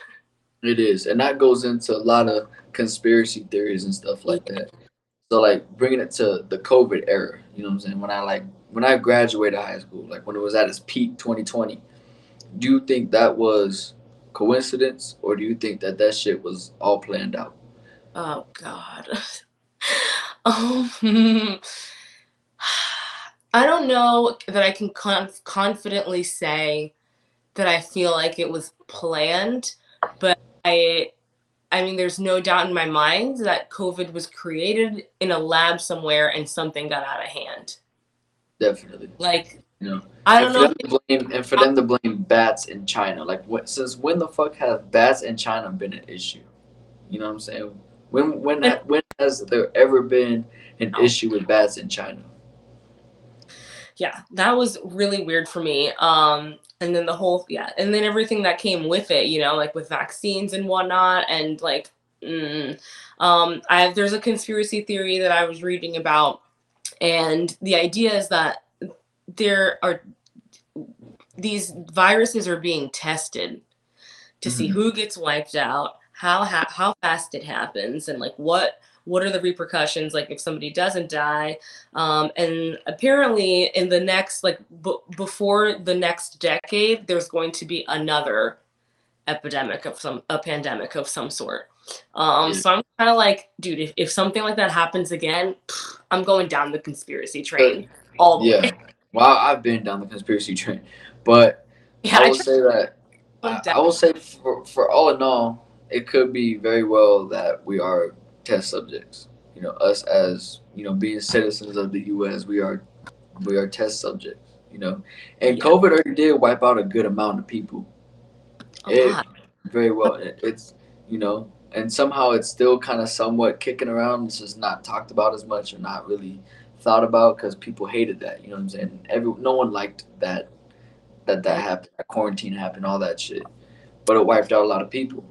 It is, and that goes into a lot of conspiracy theories and stuff like that. So, like bringing it to the COVID era, you know what I'm saying? When I like when I graduated high school, like when it was at its peak, 2020. Do you think that was coincidence, or do you think that that shit was all planned out? Oh God. [laughs] um, [sighs] I don't know that I can conf- confidently say that I feel like it was planned, but I, I mean, there's no doubt in my mind that COVID was created in a lab somewhere and something got out of hand. Definitely, Like you know. I don't for know. blame and for them to blame bats in China, like what, since when the fuck have bats in China been an issue? You know what I'm saying? When when when has there ever been an issue with bats in China? yeah that was really weird for me um and then the whole yeah and then everything that came with it you know like with vaccines and whatnot and like mm, um i there's a conspiracy theory that i was reading about and the idea is that there are these viruses are being tested to see Mhm. who gets wiped out how ha- how fast it happens and like what what are the repercussions like if somebody doesn't die um, and apparently in the next like b- before the next decade there's going to be another epidemic of some a pandemic of some sort um, so i'm kind of like dude if, if something like that happens again i'm going down the conspiracy train all the Yeah. way Well, I've been down the conspiracy train, but yeah I I will say that [laughs] I. I will say for, for all in all, it could be very well that we are test subjects. You know, us as you know, being citizens of the U.S., we are we are test subjects. You know, and Yeah. COVID already did wipe out a good amount of people. a it- lot. Very well. It, it's you know, and somehow it's still kind of somewhat kicking around. It's just not talked about as much or not really thought about because people hated that. You know what I'm saying? Every no one liked that that that happened. That quarantine happened. All that shit. but it wiped out a lot of people.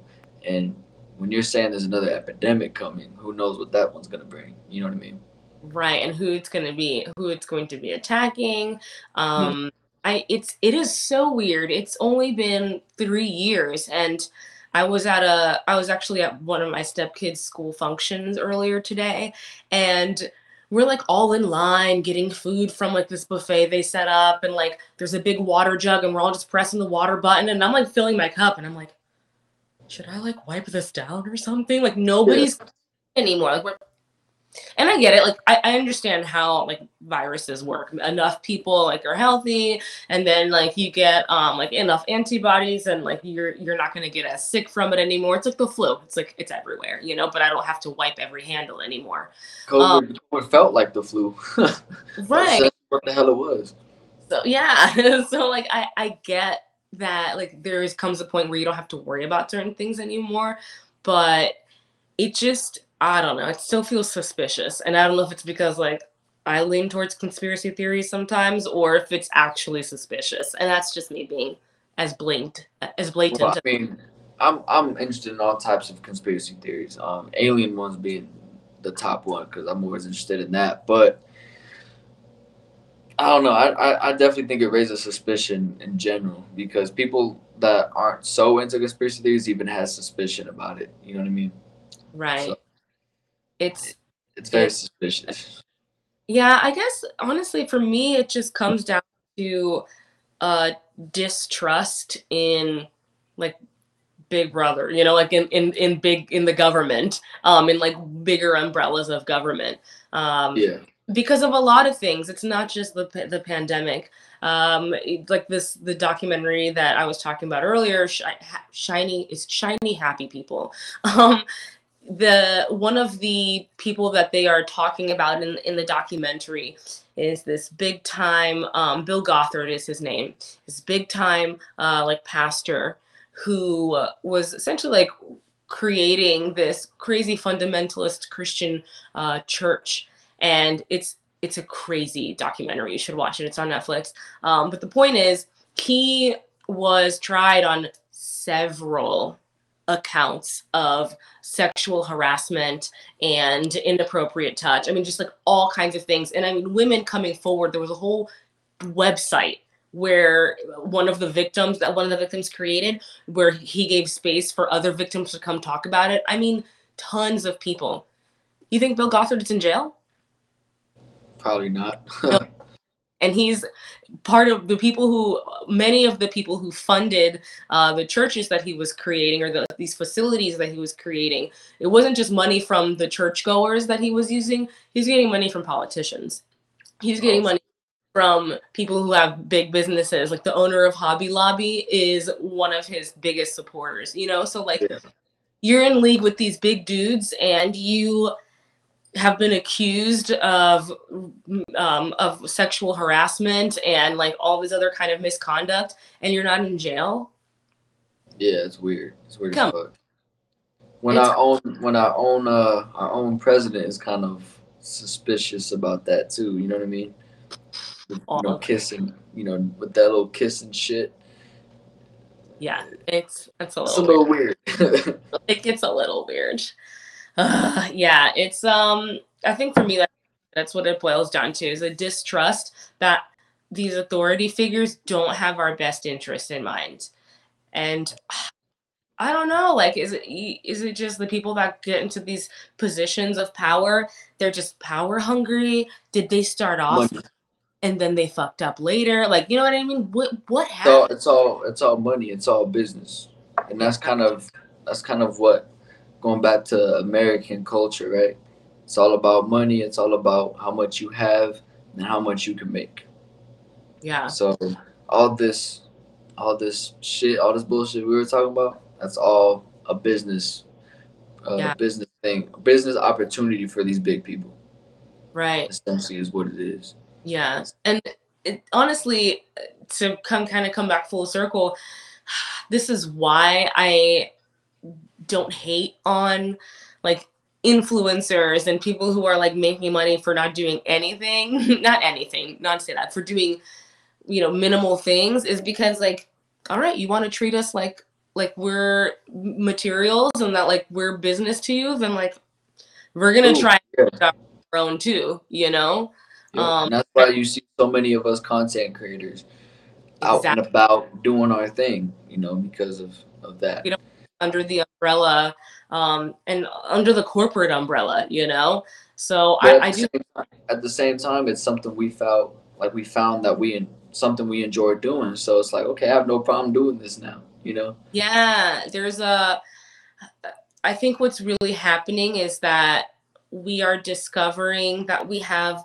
And when you're saying there's another epidemic coming, who knows what that one's gonna bring? You know what I mean? Right, and who it's going to be, who it's going to be attacking. Um, I it's it is so weird. It's only been three years, and I was at a I was actually at one of my stepkids' school functions earlier today, and we're like all in line getting food from like this buffet they set up, and like there's a big water jug, and we're all just pressing the water button, and I'm like filling my cup, and I'm like, should I like wipe this down or something? Like nobody's anymore. Like we're and I get it. Like I, I understand how like viruses work. Enough people like are healthy, and then like you get um like enough antibodies, and like you're you're not gonna get as sick from it anymore. It's like the flu. It's like it's everywhere, you know. But I don't have to wipe every handle anymore. COVID, um, felt like the flu. [laughs] right. what the hell it was. So yeah. [laughs] so like I I get that like there is comes a point where you don't have to worry about certain things anymore, but it just I don't know. It still feels suspicious. And I don't know if it's because like I lean towards conspiracy theories sometimes or if it's actually suspicious. And that's just me being as blatant as blatant. Well, I mean, I'm I'm interested in all types of conspiracy theories. Um alien ones being the top one because I'm always interested in that. But I don't know. I, I, I definitely think it raises suspicion in general because people that aren't so into conspiracy theories even has suspicion about it. You know what I mean? Right. So, it's it's very suspicious. Yeah, I guess honestly for me it just comes down to uh distrust in like big brother you know like in in in big in the government um in like bigger umbrellas of government um yeah because of a lot of things. It's not just the the pandemic. Um like this the documentary that i was talking about earlier shiny is shiny happy people. [laughs] Um the one of the people that they are talking about in, in the documentary is this big time um, bill gothard is his name. This big time uh, like pastor who was essentially like creating this crazy fundamentalist christian uh, church and it's it's a crazy documentary you should watch it it's on netflix um, but the point is he was tried on several accounts of sexual harassment and inappropriate touch. I mean, just like all kinds of things. And I mean, women coming forward, there was a whole website where one of the victims that one of the victims created where he gave space for other victims to come talk about it. I mean, tons of people. You think Bill Gothard is in jail? Probably not. [laughs] and he's part of the people who many of the people who funded uh, the churches that he was creating or the, these facilities that he was creating it wasn't just money from the churchgoers that he was using. He's getting money from politicians. He's getting money from people who have big businesses. Like the owner of hobby lobby is one of his biggest supporters you know? So like yeah. you're in league with these big dudes and you have been accused of um, of sexual harassment and like all this other kind of misconduct, and you're not in jail. Yeah, it's weird. It's weird. Come. When it's, our own when our own uh our own president is kind of suspicious about that too. You know what I mean? With, you know, kissing. You know, with that little kissing shit. Yeah, it's it's a little. It's a little weird. weird. [laughs] it gets a little weird. Uh, [sighs] yeah, it's um. I think for me, that, that's what it boils down to is a distrust that these authority figures don't have our best interest in mind, and [sighs] I don't know. Like, is it is it just the people that get into these positions of power? They're just power hungry. Did they start off? Money. And then they fucked up later, like you know what I mean. What what happened? All, it's all it's all money. It's all business, and that's kind of that's kind of what going back to American culture, right? It's all about money. It's all about how much you have and how much you can make. Yeah. So all this, all this shit, all this bullshit we were talking about, that's all a business, uh, yeah. business thing, business opportunity for these big people. Right. Essentially, is what it is. Yeah, and it, honestly, to come kind of come back full circle, [sighs] this is why I don't hate on like influencers and people who are like making money for not doing anything [laughs] not anything not to say that for doing you know minimal things is because like all right you want to treat us like like we're materials and that like we're business to you, then like we're gonna Ooh, try yeah. our own too, you know? Yeah, Um, that's why you see so many of us content creators out and about doing our thing, you know, because of of that. Under the umbrella, um, and under the corporate umbrella, you know? So But I, I at, the do same time, at the same time, it's something we felt like we found that we something we enjoy doing. So it's like, okay, I have no problem doing this now, you know. Yeah, there's a. I think what's really happening is that we are discovering that we have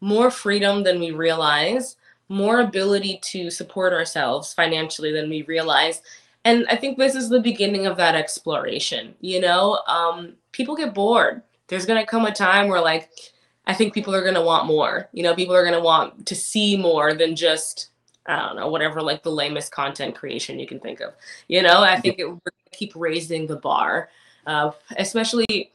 more freedom than we realize, more ability to support ourselves financially than we realize. And I think this is the beginning of that exploration. You know, um, people get bored. There's going to come a time where, like, I think people are going to want more. You know, people are going to want to see more than just I don't know, whatever like the lamest content creation you can think of. You know, I think it, gonna keep raising the bar, uh, especially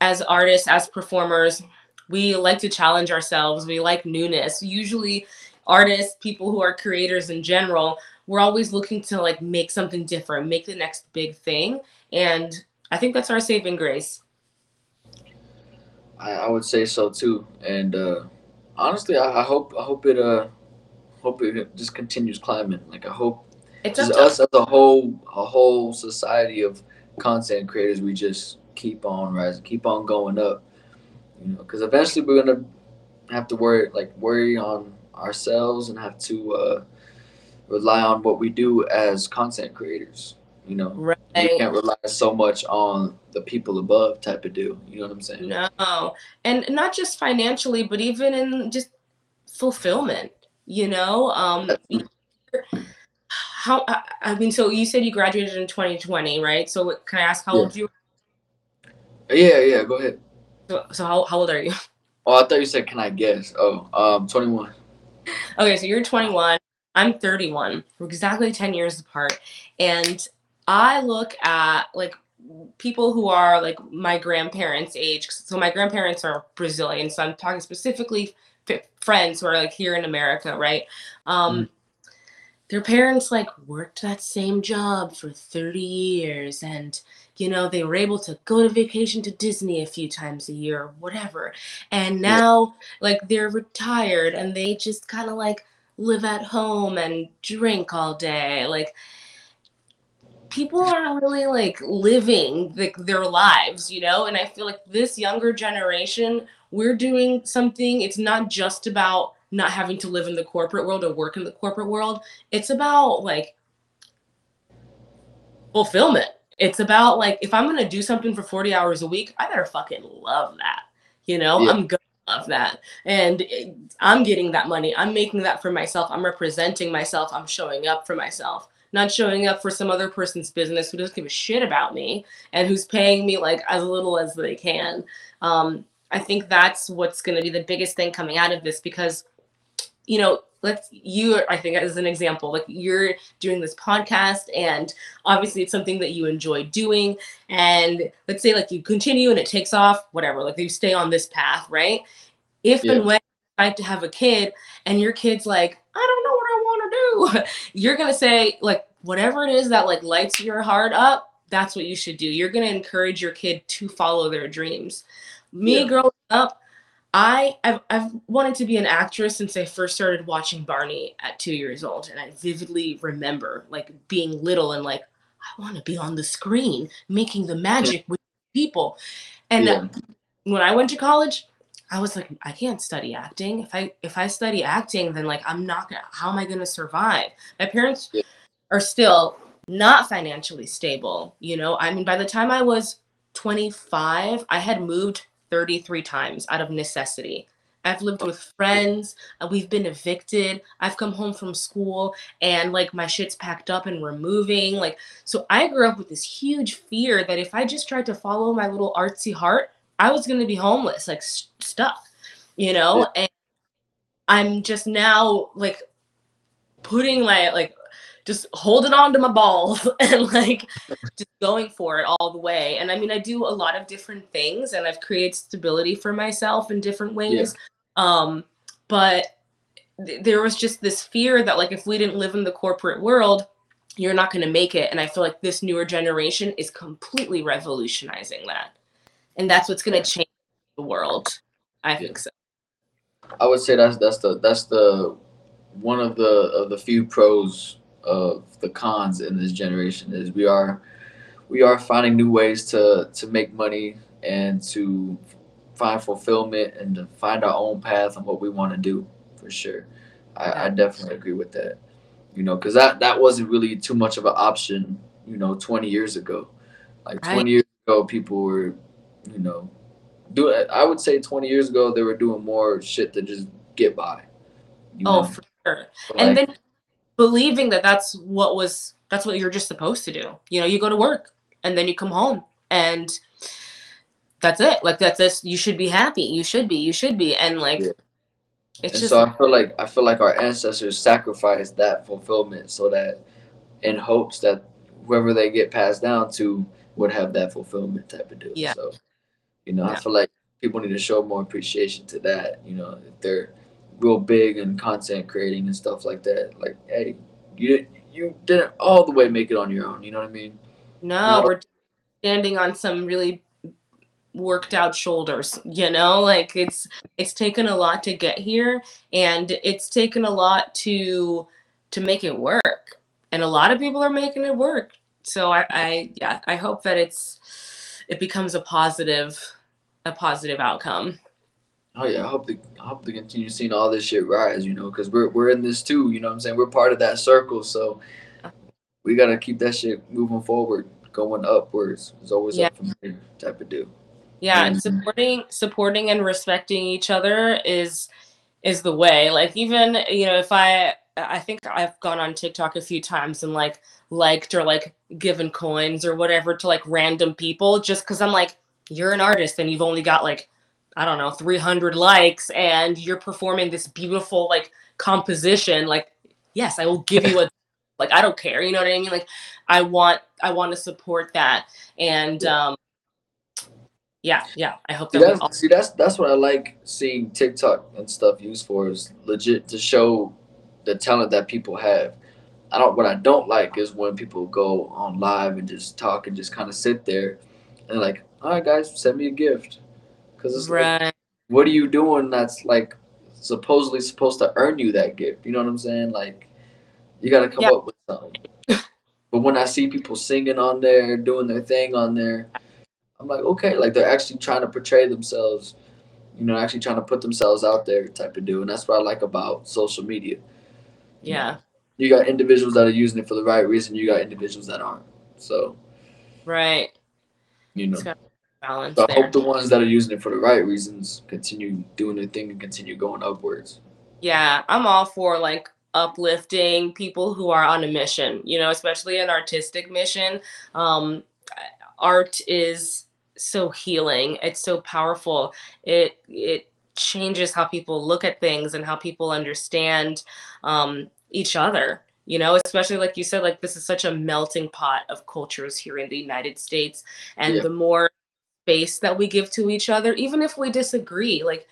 as artists, as performers. We like to challenge ourselves. We like newness. Usually, artists, people who are creators in general, we're always looking to like make something different, make the next big thing, and I think that's our saving grace. I, I would say so too. And uh, honestly, I, I hope I hope it uh hope it just continues climbing. Like I hope It's just us as a whole a whole society of content creators, we just keep on rising, keep on going up. You know, because eventually we're gonna have to worry like worry on ourselves and have to uh, rely on what we do as content creators. You know, right. we can't rely so much on the people above type of deal. You know what I'm saying? No, and not just financially, but even in just fulfillment. You know, um, how I, I mean, so you said you graduated in 2020, right? So can I ask how Yeah. old you? Yeah, yeah. Go ahead. So, so how, how old are you? Oh, I thought you said, "Can I guess?" Oh, um, 21. Okay, so you're 21. I'm 31. We're exactly 10 years apart, and I look at like people who are like my grandparents' age. So my grandparents are Brazilian, so I'm talking specifically f- friends who are like here in America, right? Um, Their parents like worked that same job for 30 years, and you know they were able to go to vacation to Disney a few times a year, or whatever. And Yeah. now like they're retired and they just kind of like live at home and drink all day, like people aren't really like living like their lives, you know? And I feel like this younger generation, we're doing something. It's not just about not having to live in the corporate world or work in the corporate world. It's about like fulfillment. It's about like if I'm gonna do something for 40 hours a week, I better fucking love that. You know, Yeah. I'm gonna love that. And I'm getting that money. I'm making that for myself. I'm representing myself. I'm showing up for myself not showing up for some other person's business who doesn't give a shit about me and who's paying me like as little as they can. Um, I think that's what's going to be the biggest thing coming out of this because, you know, let's you I think as an example, like you're doing this podcast and obviously it's something that you enjoy doing. And let's say like you continue and it takes off, whatever, like you stay on this path, right? If Yeah. and when you decide to have a kid and your kid's like, I don't know what I want to do, [laughs] you're gonna say like whatever it is that like lights your heart up that's what you should do you're gonna encourage your kid to follow their dreams me Yeah. growing up I I've, I've wanted to be an actress since I first started watching Barney at two years old, and I vividly remember like being little and like I want to be on the screen making the magic with people. And Yeah. when I went to college, I was like, I can't study acting. If I if I study acting, then like I'm not gonna. How am I gonna survive? My parents Yeah. are still not financially stable. You know, I mean, by the time I was 25, I had moved 33 times out of necessity. I've lived with friends. uh, We've been evicted. I've come home from school and like my shit's packed up and we're moving. Like, so I grew up with this huge fear that if I just tried to follow my little artsy heart, I was going to be homeless, like st- stuck, you know? And I'm just now like putting my, like, just holding on to my balls [laughs] and like just going for it all the way. And I mean, I do a lot of different things and I've created stability for myself in different ways. Um, but th- there was just this fear that like if we didn't live in the corporate world, you're not going to make it. And i feel like this newer generation is completely revolutionizing that. And that's what's going to change the world. I think so. I would say that's that's the that's the one of the of the few pros of the cons in this generation is we are we are finding new ways to to make money and to find fulfillment and to find our own path on what we want to do for sure. I, I definitely agree with that. You know, because that that wasn't really too much of an option. You know, twenty years ago, like twenty right years ago, people were, you know, do I would say 20 years ago they were doing more shit to just get by. You oh know, for sure But, and like then believing that that's what was that's what you're just supposed to do you know you go to work and then you come home and that's it like that's this you should be happy you should be you should be and like Yeah. it's and just so I feel like I feel like our ancestors sacrificed that fulfillment so that in hopes that whoever they get passed down to would have that fulfillment type of deal. Yeah. So, you know, I feel like people need to show more appreciation to that. You know, if they're real big in content creating and stuff like that, like, hey, you you didn't all the way make it on your own. You know what I mean? no No. we're standing on some really worked out shoulders you know like it's it's taken a lot to get here and it's taken a lot to to make it work and a lot of people are making it work so i i yeah i hope that it's it becomes a positive a positive outcome Oh yeah, I hope to I hope to continue seeing all this shit rise, you know, because we're we're in this too, you know what I'm saying? We're part of that circle, so we gotta keep that shit moving forward, going upwards. It's always Yeah. up from here type of deal. yeah and Mhm. supporting supporting and respecting each other is is the way like even you know if i i think i've gone on tiktok a few times and like liked or like given coins or whatever to like random people just because i'm like you're an artist and you've only got like i don't know 300 likes and you're performing this beautiful like composition like yes i will give you a [laughs] like i don't care you know what i mean like i want i want to support that and Yeah. um yeah yeah i hope that we that's all see that's that's what I like seeing TikTok and stuff used for is legit to show the talent that people have. I don't what I don't like is when people go on live and just talk and just kind of sit there and like, all right guys, send me a gift. Cause it's like, right what are you doing that's like supposedly supposed to earn you that gift? You know what I'm saying? Like you gotta come Yeah. up with something. but when I see people singing on there, doing their thing on there, I'm like, okay, like they're actually trying to portray themselves, you know, actually trying to put themselves out there type of deal. And that's what I like about social media. Yeah You got individuals that are using it for the right reason, you got individuals that aren't. So, right you know. Balance So I there. hope the ones that are using it for the right reasons continue doing their thing and continue going upwards. yeah i'm all for like uplifting people who are on a mission you know especially an artistic mission. Um art is so healing. It's so powerful. It it changes how people look at things and how people understand um each other you know especially like you said like this is such a melting pot of cultures here in the united states. And Yeah. the more space that we give to each other even if we disagree like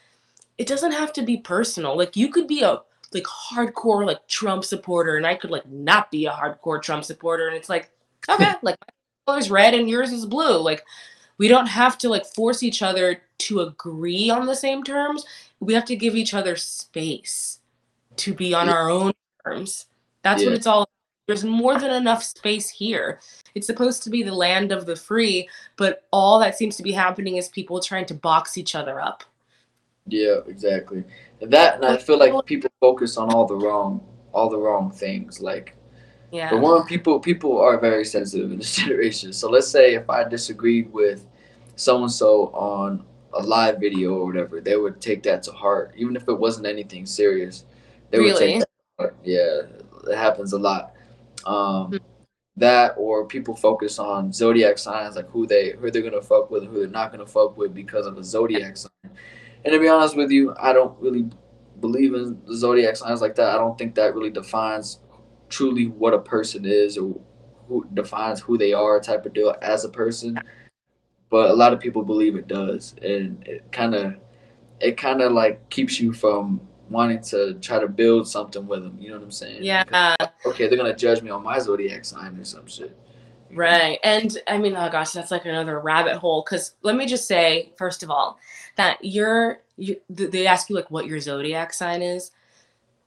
it doesn't have to be personal. Like you could be a like hardcore like trump supporter and i could like not be a hardcore trump supporter and it's like okay [laughs] like my color's red and yours is blue. Like we don't have to like force each other to agree on the same terms. We have to give each other space to be on our own terms. That's what it's all there's more than enough space here it's supposed to be the land of the free but all that seems to be happening is people trying to box each other up Yeah, exactly. And that, and I feel like people focus on all the wrong, all the wrong things. Like, yeah for one, people people are very sensitive in this [laughs] generation. So let's say if I disagreed with so and so on a live video or whatever, they would take that to heart, even if it wasn't anything serious. They would Really? take that to heart. Yeah, it happens a lot. Um, Hmm. that or people focus on zodiac signs, like who they who they're gonna fuck with, and who they're not gonna fuck with because of a zodiac sign. And to be honest with you, I don't really believe in zodiac signs like that. I don't think that really defines truly what a person is or who defines who they are type of deal as a person. But a lot of people believe it does, and it kind of it kind of like keeps you from wanting to try to build something with them. You know what I'm saying? Yeah. Okay, they're gonna judge me on my zodiac sign or some shit. Right. And I mean, oh gosh, that's like another rabbit hole. Cause let me just say, first of all, that you're, you, they ask you like what your zodiac sign is.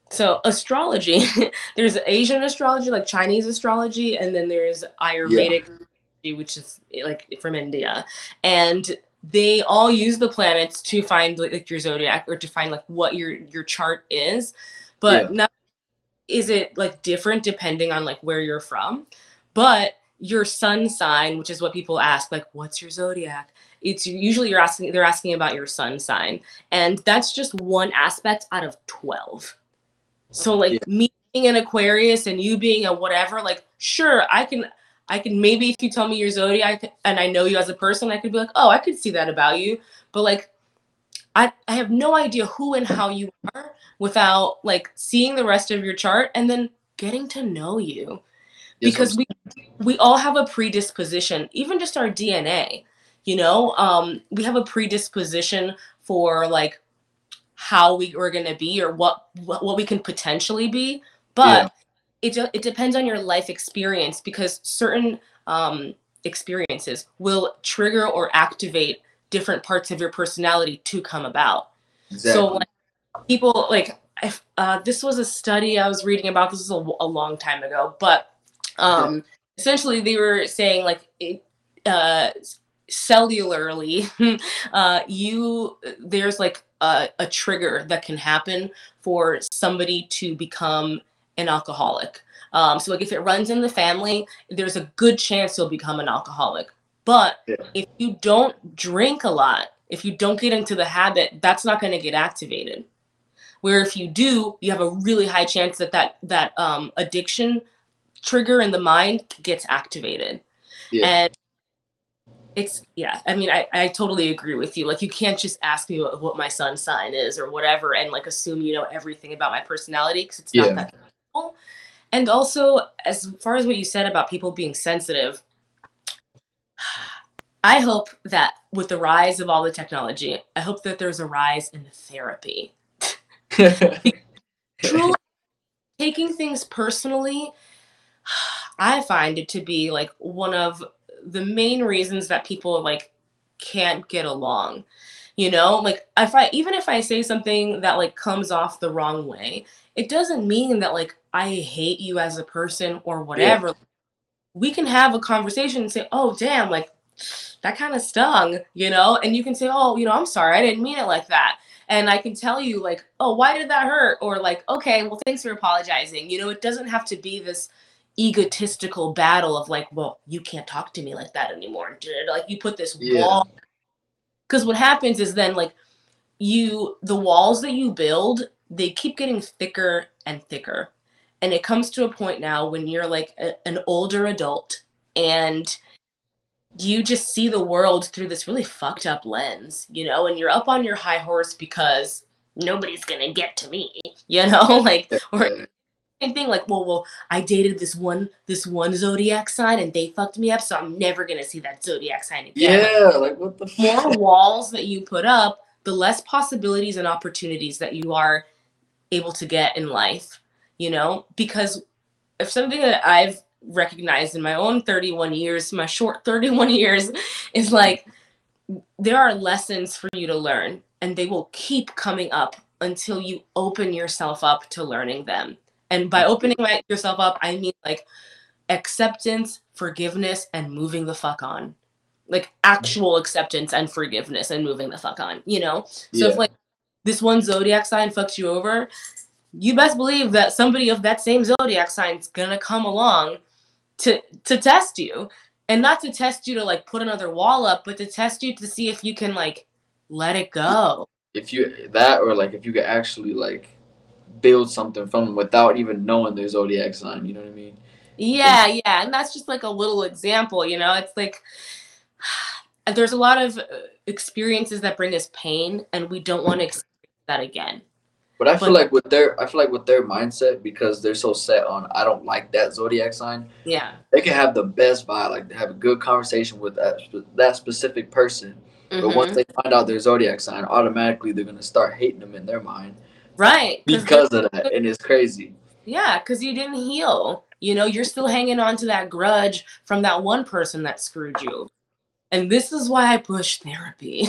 So astrology, [laughs] there's Asian astrology, like Chinese astrology, and then there's Ayurvedic, yeah. which is like from India. And they all use the planets to find like your zodiac or to find like what your your chart is. But yeah. not is it like different depending on like where you're from. But your sun sign, which is what people ask, like, what's your zodiac? It's usually you're asking, they're asking about your sun sign. And that's just one aspect out of 12. So, like, yeah. me being an Aquarius and you being a whatever, like, sure, I can, I can maybe if you tell me your zodiac and I know you as a person, I could be like, oh, I could see that about you. But, like, I, I have no idea who and how you are without like seeing the rest of your chart and then getting to know you because we we all have a predisposition even just our dna you know um we have a predisposition for like how we are going to be or what, what what we can potentially be but yeah. It it depends on your life experience because certain um experiences will trigger or activate different parts of your personality to come about exactly. so like people like if, uh, this was a study i was reading about this is a, a long time ago but um, yeah. Essentially, they were saying like it, uh, cellularly, [laughs] uh, you there's like a, a trigger that can happen for somebody to become an alcoholic. Um, so like if it runs in the family, there's a good chance you'll become an alcoholic. But yeah. if you don't drink a lot, if you don't get into the habit, that's not going to get activated. Where if you do, you have a really high chance that that that um, addiction trigger in the mind gets activated. Yeah. And it's yeah i mean I, I totally agree with you like you can't just ask me what, what my sun sign is or whatever and like assume you know everything about my personality because it's not yeah. that. And also as far as what you said about people being sensitive [sighs] i hope that with the rise of all the technology i hope that there's a rise in therapy [laughs] truly taking things personally [sighs] I find it to be like one of the main reasons that people like can't get along. You know, like if I even if I say something that like comes off the wrong way, it doesn't mean that like I hate you as a person or whatever. Yeah. We can have a conversation and say, "Oh, damn, like that kind of stung," you know, and you can say, "Oh, you know, I'm sorry. I didn't mean it like that." And I can tell you like, "Oh, why did that hurt?" or like, "Okay, well, thanks for apologizing." You know, it doesn't have to be this egotistical battle of like, well, you can't talk to me like that anymore. Like you put this yeah. wall. Because what happens is then like you the walls that you build, they keep getting thicker and thicker. And it comes to a point now when you're like a, an older adult and you just see the world through this really fucked up lens, you know, and you're up on your high horse because nobody's gonna get to me, [laughs] you know, [laughs] like or same thing like well well i dated this one this one zodiac sign and they fucked me up so i'm never gonna see that zodiac sign again. Yeah like, like what the more walls that you put up the less possibilities and opportunities that you are able to get in life you know because if something that i've recognized in my own 31 years my short [laughs] 31 years is like there are lessons for you to learn and they will keep coming up until you open yourself up to learning them and by opening my, yourself up, I mean like acceptance, forgiveness, and moving the fuck on. Like actual acceptance and forgiveness and moving the fuck on, you know? So yeah. if like this one zodiac sign fucks you over, you best believe that somebody of that same zodiac sign is gonna come along to to test you. And not to test you to like put another wall up, but to test you to see if you can like let it go. If you that or like if you could actually like build something from them without even knowing their zodiac sign. You know what I mean? Yeah, yeah, and that's just like a little example. You know, it's like [sighs] there's a lot of uh, experiences that bring us pain, and we don't want [clears throat] to that again. But I feel but, like with their, I feel like with their mindset, because they're so set on, I don't like that zodiac sign. Yeah, they can have the best vibe, like have a good conversation with that that specific person. Mm-hmm. But once mm-hmm. they find out their zodiac sign, automatically they're gonna start hating them in their mind right because of that, [laughs] and it's crazy. Yeah, because you didn't heal. You know, you're still hanging on to that grudge from that one person that screwed you. And this is why I push therapy.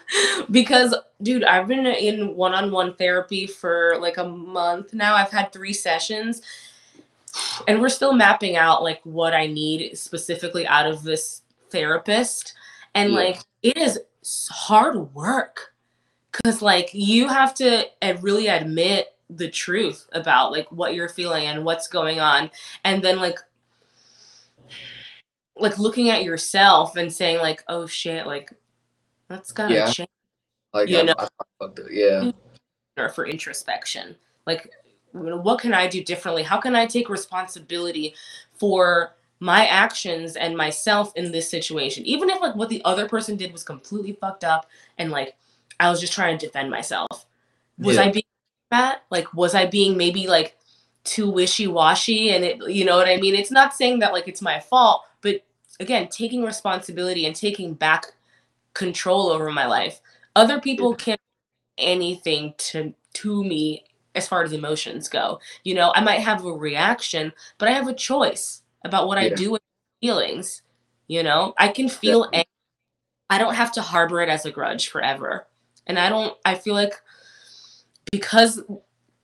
[laughs] because, dude, I've been in one on one therapy for like a month now. I've had three sessions. And we're still mapping out like what I need specifically out of this therapist. And Yeah. like, it is hard work. Cause like you have to uh, really admit the truth about like what you're feeling and what's going on and then like like looking at yourself and saying like oh shit like that's gotta Yeah. change. Like, You I, know- I fucked it. Yeah, mm-hmm. or for introspection. Like what can i do differently? How can i take responsibility for my actions and myself in this situation? Even if like what the other person did was completely fucked up and like i was just trying to defend myself. Was Yeah. i being that? Like was i being maybe like too wishy-washy and it you know what i mean? It's not saying that like it's my fault again taking responsibility and taking back control over my life. Other people can't anything to to me as far as emotions go. You know i might have a reaction but i have a choice about what i do with feelings. You know i can feel Definitely. ang- i don't have to harbor it as a grudge forever. And i don't i feel like because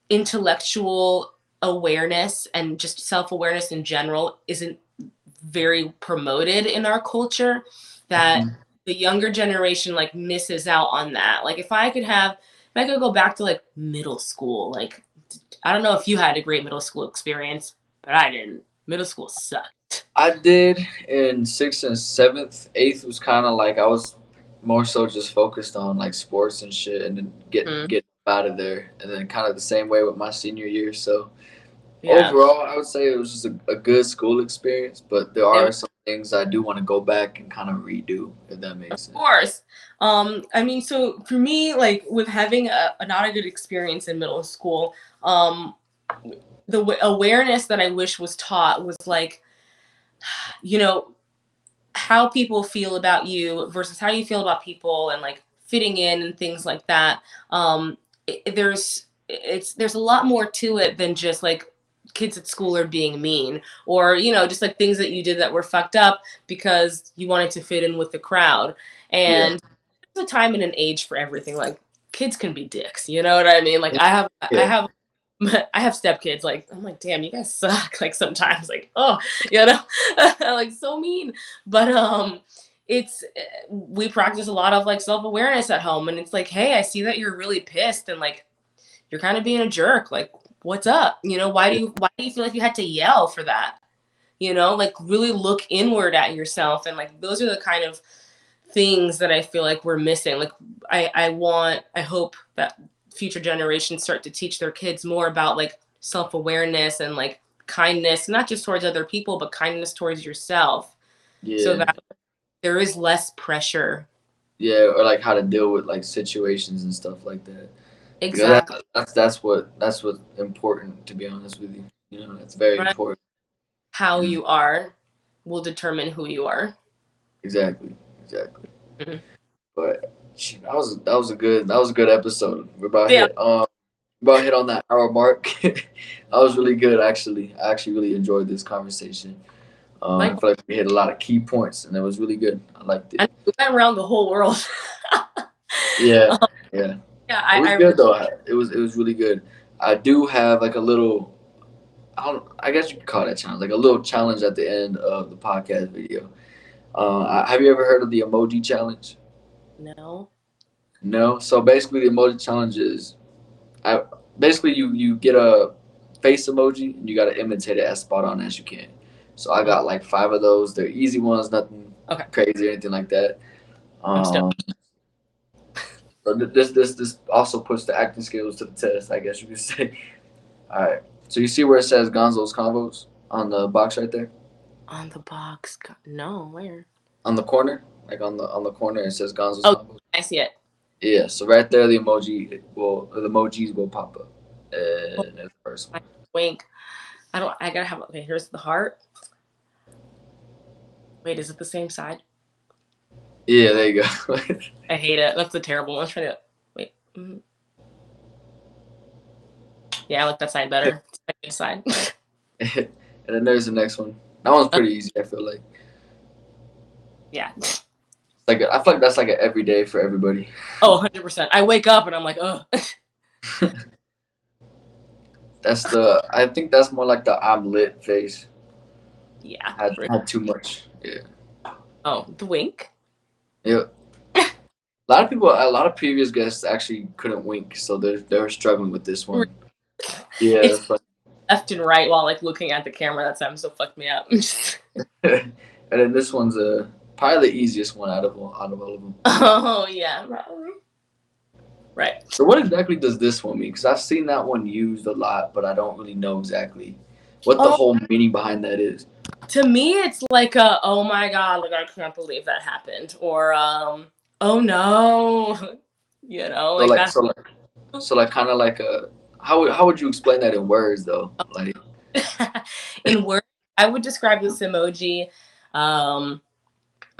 intellectual awareness and just self-awareness in general isn't very promoted in our culture that Mhm. the younger generation like misses out on that like if i could have if i could go back to like middle school like i don't know if you had a great middle school experience but i didn't middle school sucked I did in sixth and seventh. Eighth was kind of like I was more so just focused on like sports and shit, and then get Mhm. get out of there. And then kind of the same way with my senior year. So yeah overall, I would say it was just a, a good school experience. But there are some things I do want to go back and kind of redo, if that makes Of sense. Of course. Um, I mean, so for me, like with having a, a not a good experience in middle school, um, the w- awareness that I wish was taught was like, [sighs] you know, how people feel about you versus how you feel about people and like fitting in and things like that. Um, it- there's it's there's a lot more to it than just like kids at school are being mean or you know just like things that you did that were fucked up because you wanted to fit in with the crowd and there's a time and an age for everything like kids can be dicks you know what i mean like i have i have [laughs] I have stepkids. Like I'm like, damn, you guys suck. [laughs] Like sometimes, like oh, [laughs] you know, like so mean. But um, it's we practice a lot of like self awareness at home, and it's like, hey, I see that you're really pissed, and like you're kind of being a jerk. Like, what's up? You know, why do you why do you feel like you had to yell for that? You know, like really look inward at yourself, and like those are the kind of things that I feel like we're missing. Like I I want I hope that future generations start to teach their kids more about like self-awareness and like kindness, not just towards other people, but kindness towards yourself. Yeah, So that there is less pressure. yeah, or like how to deal with like situations and stuff like that. Exactly. that, that's that's what that's what's important. To be honest with you, you know, that's very Right. important. How Mhm. you are will determine who you are. Exactly, exactly. Mhm. But shit, that was that was a good that was a good episode. We're about Yeah. hit um about hit on that hour mark. [laughs] that was really good actually. I actually really enjoyed this conversation. Um, I feel like we hit a lot of key points and it was really good. I liked it. And we went around the whole world. [laughs] Yeah, yeah. Yeah, It was I, I good though. It was it was really good. I do have like a little I don't I guess you could call that challenge, like a little challenge at the end of the podcast video. Uh, have you ever heard of the emoji challenge? no. No. So basically, the emoji challenge is, I basically you you get a face emoji and you got to imitate it as spot on as you can. So I got like five of those. They're easy ones, nothing Okay. crazy or anything like that. I'm Um, stoked. So this this this also puts the acting skills to the test, I guess you could [laughs] say. All right. So you see where it says Gonzo's Convos on the box right there, On the box. No, where? on the corner, like on the on the corner, it says Gonzo's Oh. Convos. I see it. Yeah, so right there, the emoji will, the emojis will pop up. And that's the first one. Wink. I don't. I gotta have. Okay, here's the heart. Wait, is it the same side? Yeah, there you go. [laughs] I hate it. That's a terrible one. I'm trying to wait. Mm. Yeah, I like that side better. It's my good side. [laughs] and then there's the next one. That one's pretty easy. I feel like. yeah. It's like I feel like that's like an everyday for everybody. Oh, 100%. I wake up and I'm like, oh. [laughs] That's the. I think that's more like the I'm lit face. yeah. Had, had too much. Yeah. Oh, the wink. Yeah. a lot of people, a lot of previous guests actually couldn't wink, so they're they're struggling with this one. [laughs] Yeah, It's- that's. Left and right while like looking at the camera. That time so fucked me up. [laughs] [laughs] and then this one's uh, probably the easiest one out of all, out of all of them. oh, yeah. probably. Right. So what exactly does this one mean? Because I've seen that one used a lot, but I don't really know exactly what the Oh. whole meaning behind that is. To me, it's like a, oh my God, like I can't believe that happened. Or, um, oh no. [laughs] You know, So like, like, that. so like, so like, kind of like a. How would how would you explain that in words though? Like, [laughs] in words, I would describe this emoji um, [clears throat]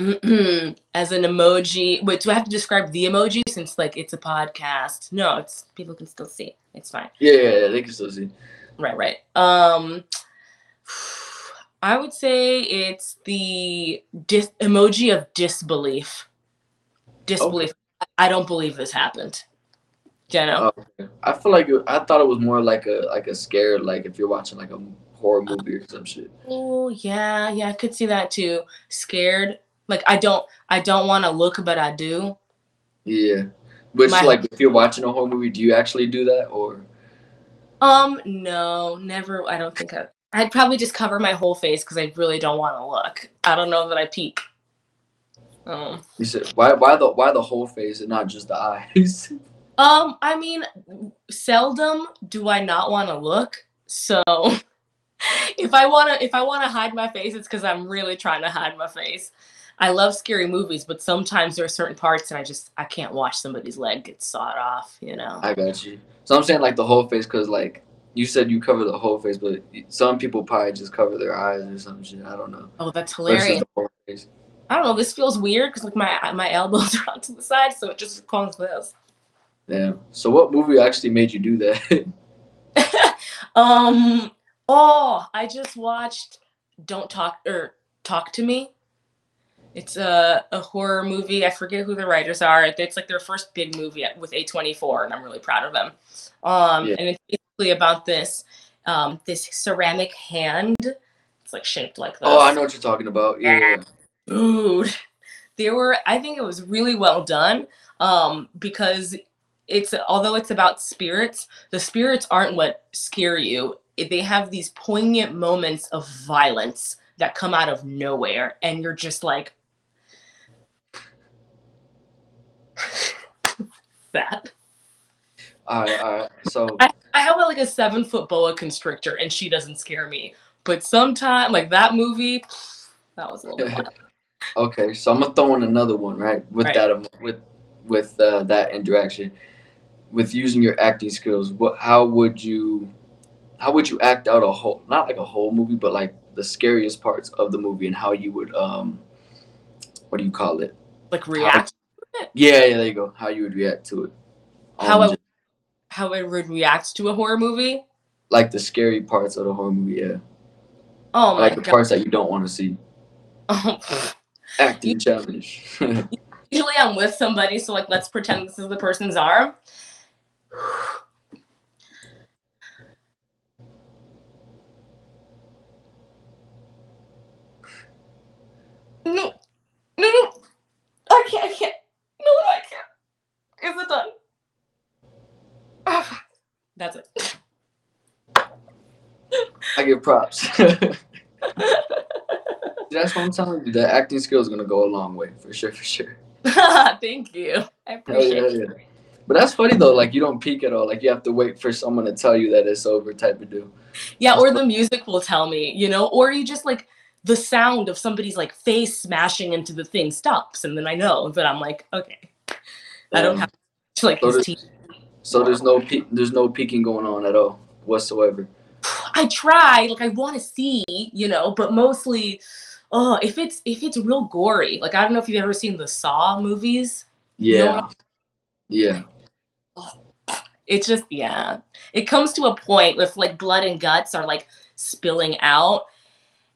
as an emoji. Wait, do I have to describe the emoji since like it's a podcast? No, it's people can still see. It's fine. yeah, yeah, yeah they can still see. Right, right. Um, I would say it's the dis- emoji of disbelief. Disbelief. I don't believe this happened. You? Oh, okay. I feel like it, I thought it was more like a like a scared like if you're watching like a horror movie or some shit. Oh yeah, yeah, I could see that too. Scared. Like I don't I don't want to look, but I do. Yeah. Which My- like if you're watching a horror movie, do you actually do that or? Um, no, never. I don't think I. I'd probably just cover my whole face because I really don't want to look. I don't know that I peek. Um, You said why why the why the whole face and not just the eyes? [laughs] um, I mean, seldom do I not want to look. So, [laughs] if I wanna if I wanna hide my face, it's because I'm really trying to hide my face. I love scary movies, but sometimes there are certain parts and I just I can't watch somebody's leg get sawed off. You know. I got you. So I'm saying like the whole face because like you said you cover the whole face, but some people probably just cover their eyes or some shit. I don't know. Oh, that's hilarious. the whole face. I don't know. This feels weird because like my my elbows [laughs] are on to the side, so it just comes this. Yeah. So what movie actually made you do that? [laughs] [laughs] Um. Oh, I just watched "Don't Talk" or "Talk to Me." It's a a horror movie. I forget who the writers are. It's like their first big movie with A24, and I'm really proud of them. Um, Yeah. and it's about this um this ceramic hand. It's like shaped like this. oh, I know what you're talking about. Yeah. dude there were i think it was really well done um because it's although it's about spirits the spirits aren't what scare you they have these poignant moments of violence that come out of nowhere and you're just like [laughs] that All right. All right. So I, I have like a seven foot boa constrictor and she doesn't scare me but sometime like that movie that was a little bit [laughs] okay. So I'm gonna throw in another one right with Right. that um, with with uh, that interaction with using your acting skills. What? How would you? How would you act out a whole? Not like a whole movie, but like the scariest parts of the movie and how you would um. What do you call it? like react Yeah, yeah, there you go. How you would react to it. How Um, I- how it would react to a horror movie. like the scary parts of the horror movie, yeah. Oh my god. like the god! parts that you don't want to see. [laughs] Oh, Acting challenge. [laughs] Usually I'm with somebody, so like let's pretend this is the person's arm. [sighs] No! I can't! I can't! No, no, I can't! Is it done? Ah, That's it. I give props. [laughs] [laughs] That's what I'm telling you. The acting skill is gonna go a long way for sure, for sure. [laughs] Thank you. I appreciate yeah, it. yeah. But that's funny though. Like you don't peek at all. Like you have to wait for someone to tell you that it's over, type of deal. Yeah, or the music will tell me, you know, or you just like the sound of somebody's like face smashing into the thing stops, and then I know that I'm like, okay, I don't Um, have to like so his teeth. So there's no peek. There's no peeking going on at all whatsoever. I try, like I want to see, you know, but mostly, oh, if it's if it's real gory, like I don't know if you've ever seen the Saw movies. You know Yeah. what Yeah. [sighs] It just yeah. It comes to a point with like blood and guts are like spilling out.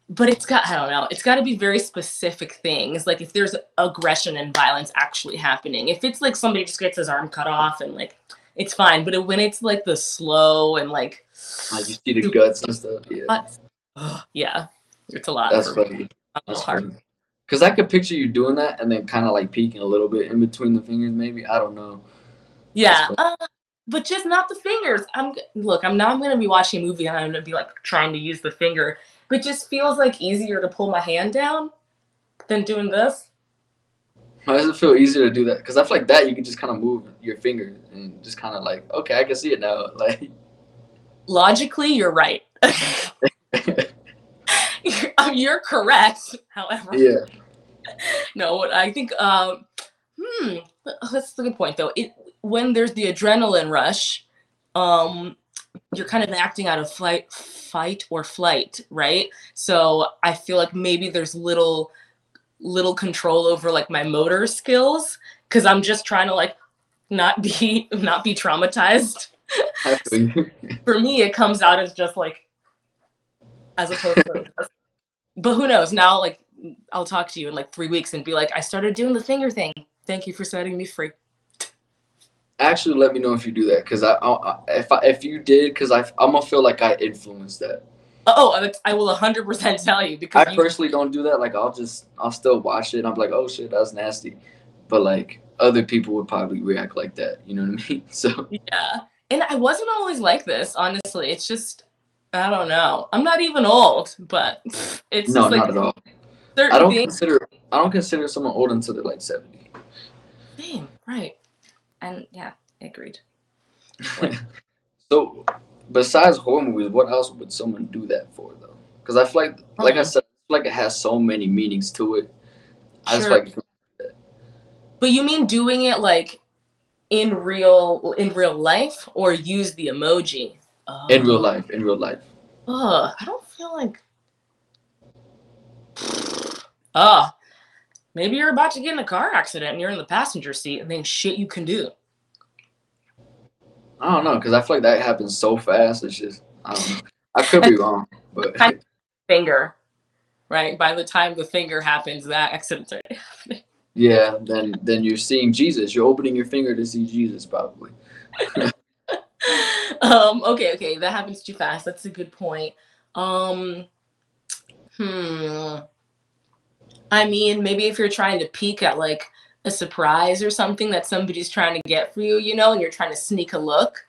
But it's got I don't know. It's got to be very specific things. Like if there's aggression and violence actually happening. If it's like somebody just gets his arm cut off and like it's fine. But when it's like the slow and like like you see the guts and stuff. Yeah. yeah. It's a lot. That's funny. That's funny. Because I could picture you doing that and then kind of like peeking a little bit in between the fingers, maybe. I don't know. Yeah. Uh, but just not the fingers. I'm look, I'm not gonna be watching a movie and I'm gonna be like trying to use the finger, but just feels like easier to pull my hand down than doing this. Why does it feel easier to do that? Because I feel like that you can just kind of move your finger and just kind of like, okay, I can see it now. [laughs] Like logically, you're right. [laughs] [laughs] you're, um, you're correct. However, yeah. No, I think. Um, hmm, that's a good point though. It when there's the adrenaline rush, um, you're kind of acting out of flight, fight or flight, right? So I feel like maybe there's little, little control over like my motor skills because I'm just trying to like not be [laughs] not be traumatized. [laughs] For me, it comes out as just like as opposed to. but who knows? Now, like I'll talk to you in like three weeks and be like, I started doing the finger thing. Thank you for setting me free. Actually, let me know if you do that, because I, I, if I, if you did, because I I'm gonna feel like I influenced that. Oh, I will 100% tell you because I you, personally don't do that. Like I'll just I'll still watch it. I'm like, oh shit, that's nasty, but like other people would probably react like that. You know what I mean? [laughs] So yeah, and I wasn't always like this. Honestly, it's just I don't know. I'm not even old, but [laughs] it's no, like, not at all. I don't things. consider I don't consider someone old until they're like 70. Same, right. And yeah, agreed. [laughs] so besides horror movies, what else would someone do that for though? Because I feel like like I uh-huh. said, I like it has so many meanings to it. I sure. just like But you mean doing it like in real in real life or use the emoji? Oh. In real life, in real life. Oh, I don't feel like [sighs] Ah, maybe you're about to get in a car accident and you're in the passenger seat and then shit you can do. I don't know, because I feel like that happens so fast. It's just I don't know. I could be [laughs] wrong, but finger, right? By the time the finger happens, that accident's already happening. Yeah, then then you're seeing Jesus. You're opening your finger to see Jesus, probably. [laughs] um. Okay. Okay. That happens too fast. That's a good point. Um. Hmm. I mean, maybe if you're trying to peek at like a surprise or something that somebody's trying to get for you, you know, and you're trying to sneak a look,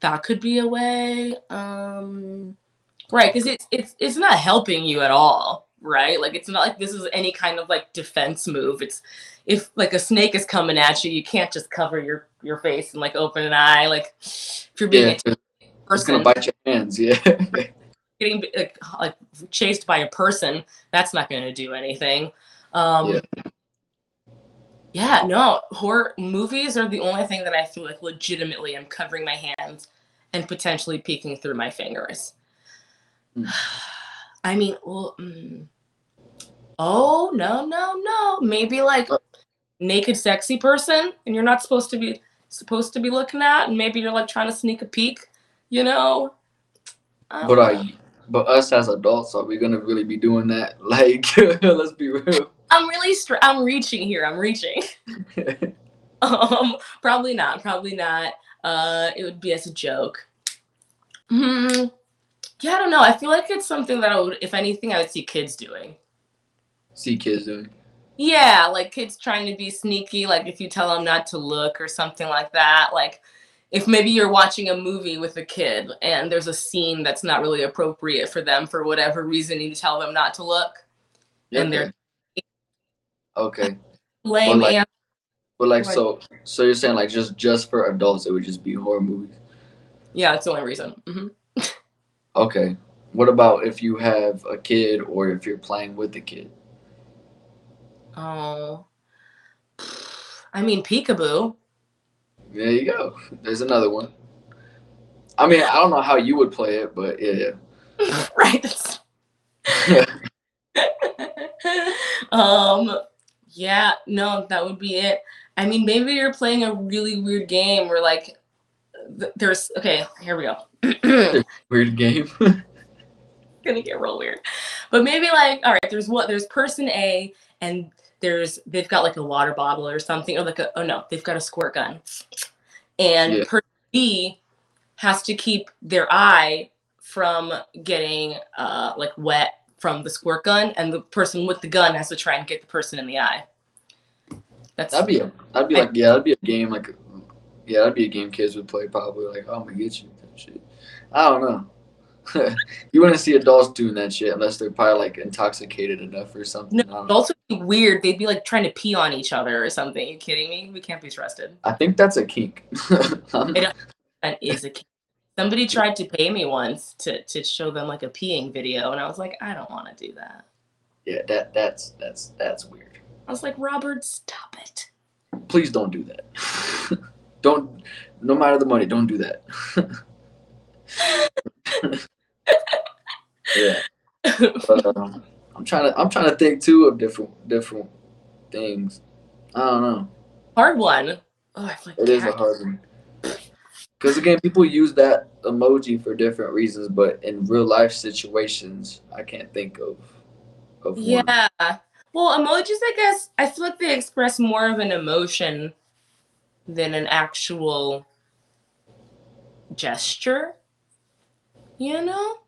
that could be a way. Um, right, because it's it's it's not helping you at all, right? Like it's not like this is any kind of like defense move. It's if like a snake is coming at you, you can't just cover your your face and like open an eye. Like if you're being yeah, a person, gonna bite your hands, yeah. [laughs] getting like, like chased by a person, that's not going to do anything. Um, yeah. Yeah, no, horror movies are the only thing that I feel like legitimately I'm covering my hands and potentially peeking through my fingers. Mm. [sighs] I mean, well, mm, oh no, no, no, maybe like naked, sexy person, and you're not supposed to be supposed to be looking at, and maybe you're like trying to sneak a peek, you know. But I, but us as adults, are we gonna really be doing that? [laughs] Like, [laughs] let's be real. I'm really str- I'm reaching here. I'm reaching. [laughs] um, probably not. Probably not. Uh, it would be as a joke. Hmm. Yeah, I don't know. I feel like it's something that I would, if anything, I would see kids doing. See kids doing. Yeah, like kids trying to be sneaky. Like if you tell them not to look or something like that. Like if maybe you're watching a movie with a kid and there's a scene that's not really appropriate for them for whatever reason, you tell them not to look, yeah, and they're okay. [laughs] Lame. But like, but like so, so you're saying like just just for adults, it would just be horror movies. Yeah, that's the only reason. Mm-hmm. [laughs] okay. What about if you have a kid or if you're playing with a kid? Oh, I mean peekaboo. There you go. There's another one. I mean, I don't know how you would play it, but yeah. [laughs] right. um yeah, no, that would be it. I mean, maybe you're playing a really weird game where like there's okay. Here we go. [clears throat] Weird game. [laughs] gonna get real weird. But maybe like, all right, there's what there's person A and there's they've got like a water bottle or something, or like a oh no, they've got a squirt gun. And Yeah. person B has to keep their eye from getting uh like wet from the squirt gun, and the person with the gun has to try and get the person in the eye. That's That'd be a, that'd be I- like yeah, that'd be a game like yeah, that'd be a game kids would play probably like oh, I'm gonna get you shit. I don't know. [laughs] you wouldn't see adults doing that shit unless they're probably like intoxicated enough or something. No, don't it'd be weird. They'd be like trying to pee on each other or something. you kidding me? We can't be trusted. I think that's a kink. [laughs] It- That is a kid. Somebody tried to pay me once to to show them like a peeing video, and I was like, I don't want to do that. yeah, that that's that's that's weird. I was like, Robert, stop it. Please don't do that. [laughs] don't no matter the money, don't do that. [laughs] yeah. But, um, I'm trying to I'm trying to think too of different different things. I don't know. Hard one. Oh, I like It is a hard one. Because again, people use that emoji for different reasons, but in real life situations, I can't think of of one. Yeah. Well, emojis, I guess, I feel like they express more of an emotion than an actual gesture. You know?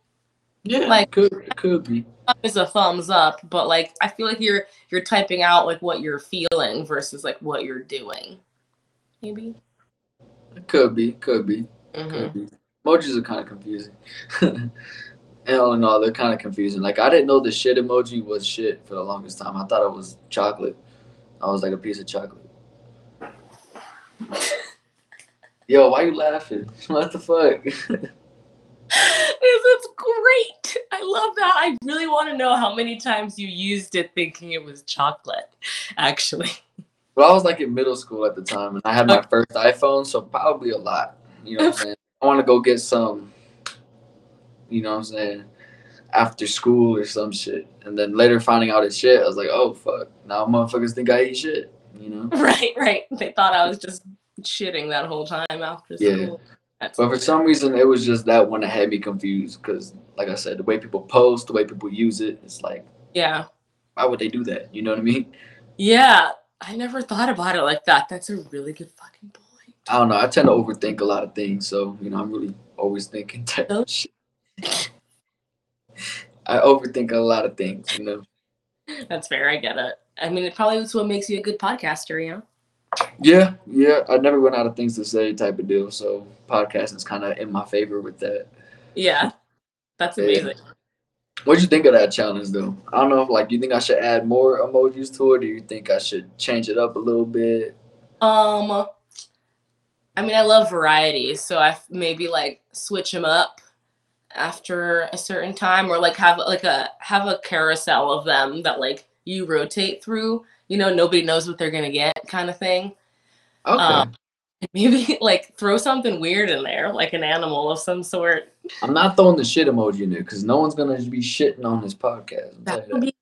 Yeah, Like- could it could be. It's a thumbs up, but like I feel like you're you're typing out like what you're feeling versus like what you're doing. Maybe. Could be. Could be. Mhm. Could be. Emojis are kind of confusing. and all in all, they're kind of confusing. Like I didn't know the shit emoji was shit for the longest time. I thought it was chocolate. I was like a piece of chocolate. [laughs] Yo, why you laughing? [laughs] What the fuck? [laughs] This is great. I love that. I really want to know how many times you used it thinking it was chocolate, actually. Well, I was like in middle school at the time, and I had my first iPhone, so probably a lot. You know what I'm saying? [laughs] I want to go get some. You know what I'm saying? After school or some shit, and then later finding out it's shit, I was like, oh fuck! Now motherfuckers think I eat shit. You know? [laughs] Right, right. They thought I was just shitting that whole time after Yeah. school. That's But for some reason, it was just that one that had me confused. Because, like I said, the way people post, the way people use it, it's like, yeah. why would they do that? You know what I mean? Yeah. I never thought about it like that. That's a really good fucking point. I don't know. I tend to overthink a lot of things, so you know, I'm really always thinking [laughs] type Oh. shit. I overthink a lot of things, you know. That's fair. I get it. I mean, it probably is what makes you a good podcaster, you know? Yeah, yeah. I never run out of things to say, type of deal. So podcasting is kind of in my favor with that. Yeah. That's Yeah. What'd you think of that challenge, though? I don't know. if Like, you think I should add more emojis to it, or you think I should change it up a little bit? Um, I mean, I love variety, so I maybe like switch them up after a certain time, or like have like a have a carousel of them that like you rotate through. You know, nobody knows what they're gonna get, kind of thing. Okay. Um, [laughs] Maybe like throw something weird in there, like an animal of some sort. I'm not throwing the shit emoji in there because no one's gonna be shitting on this podcast. That would be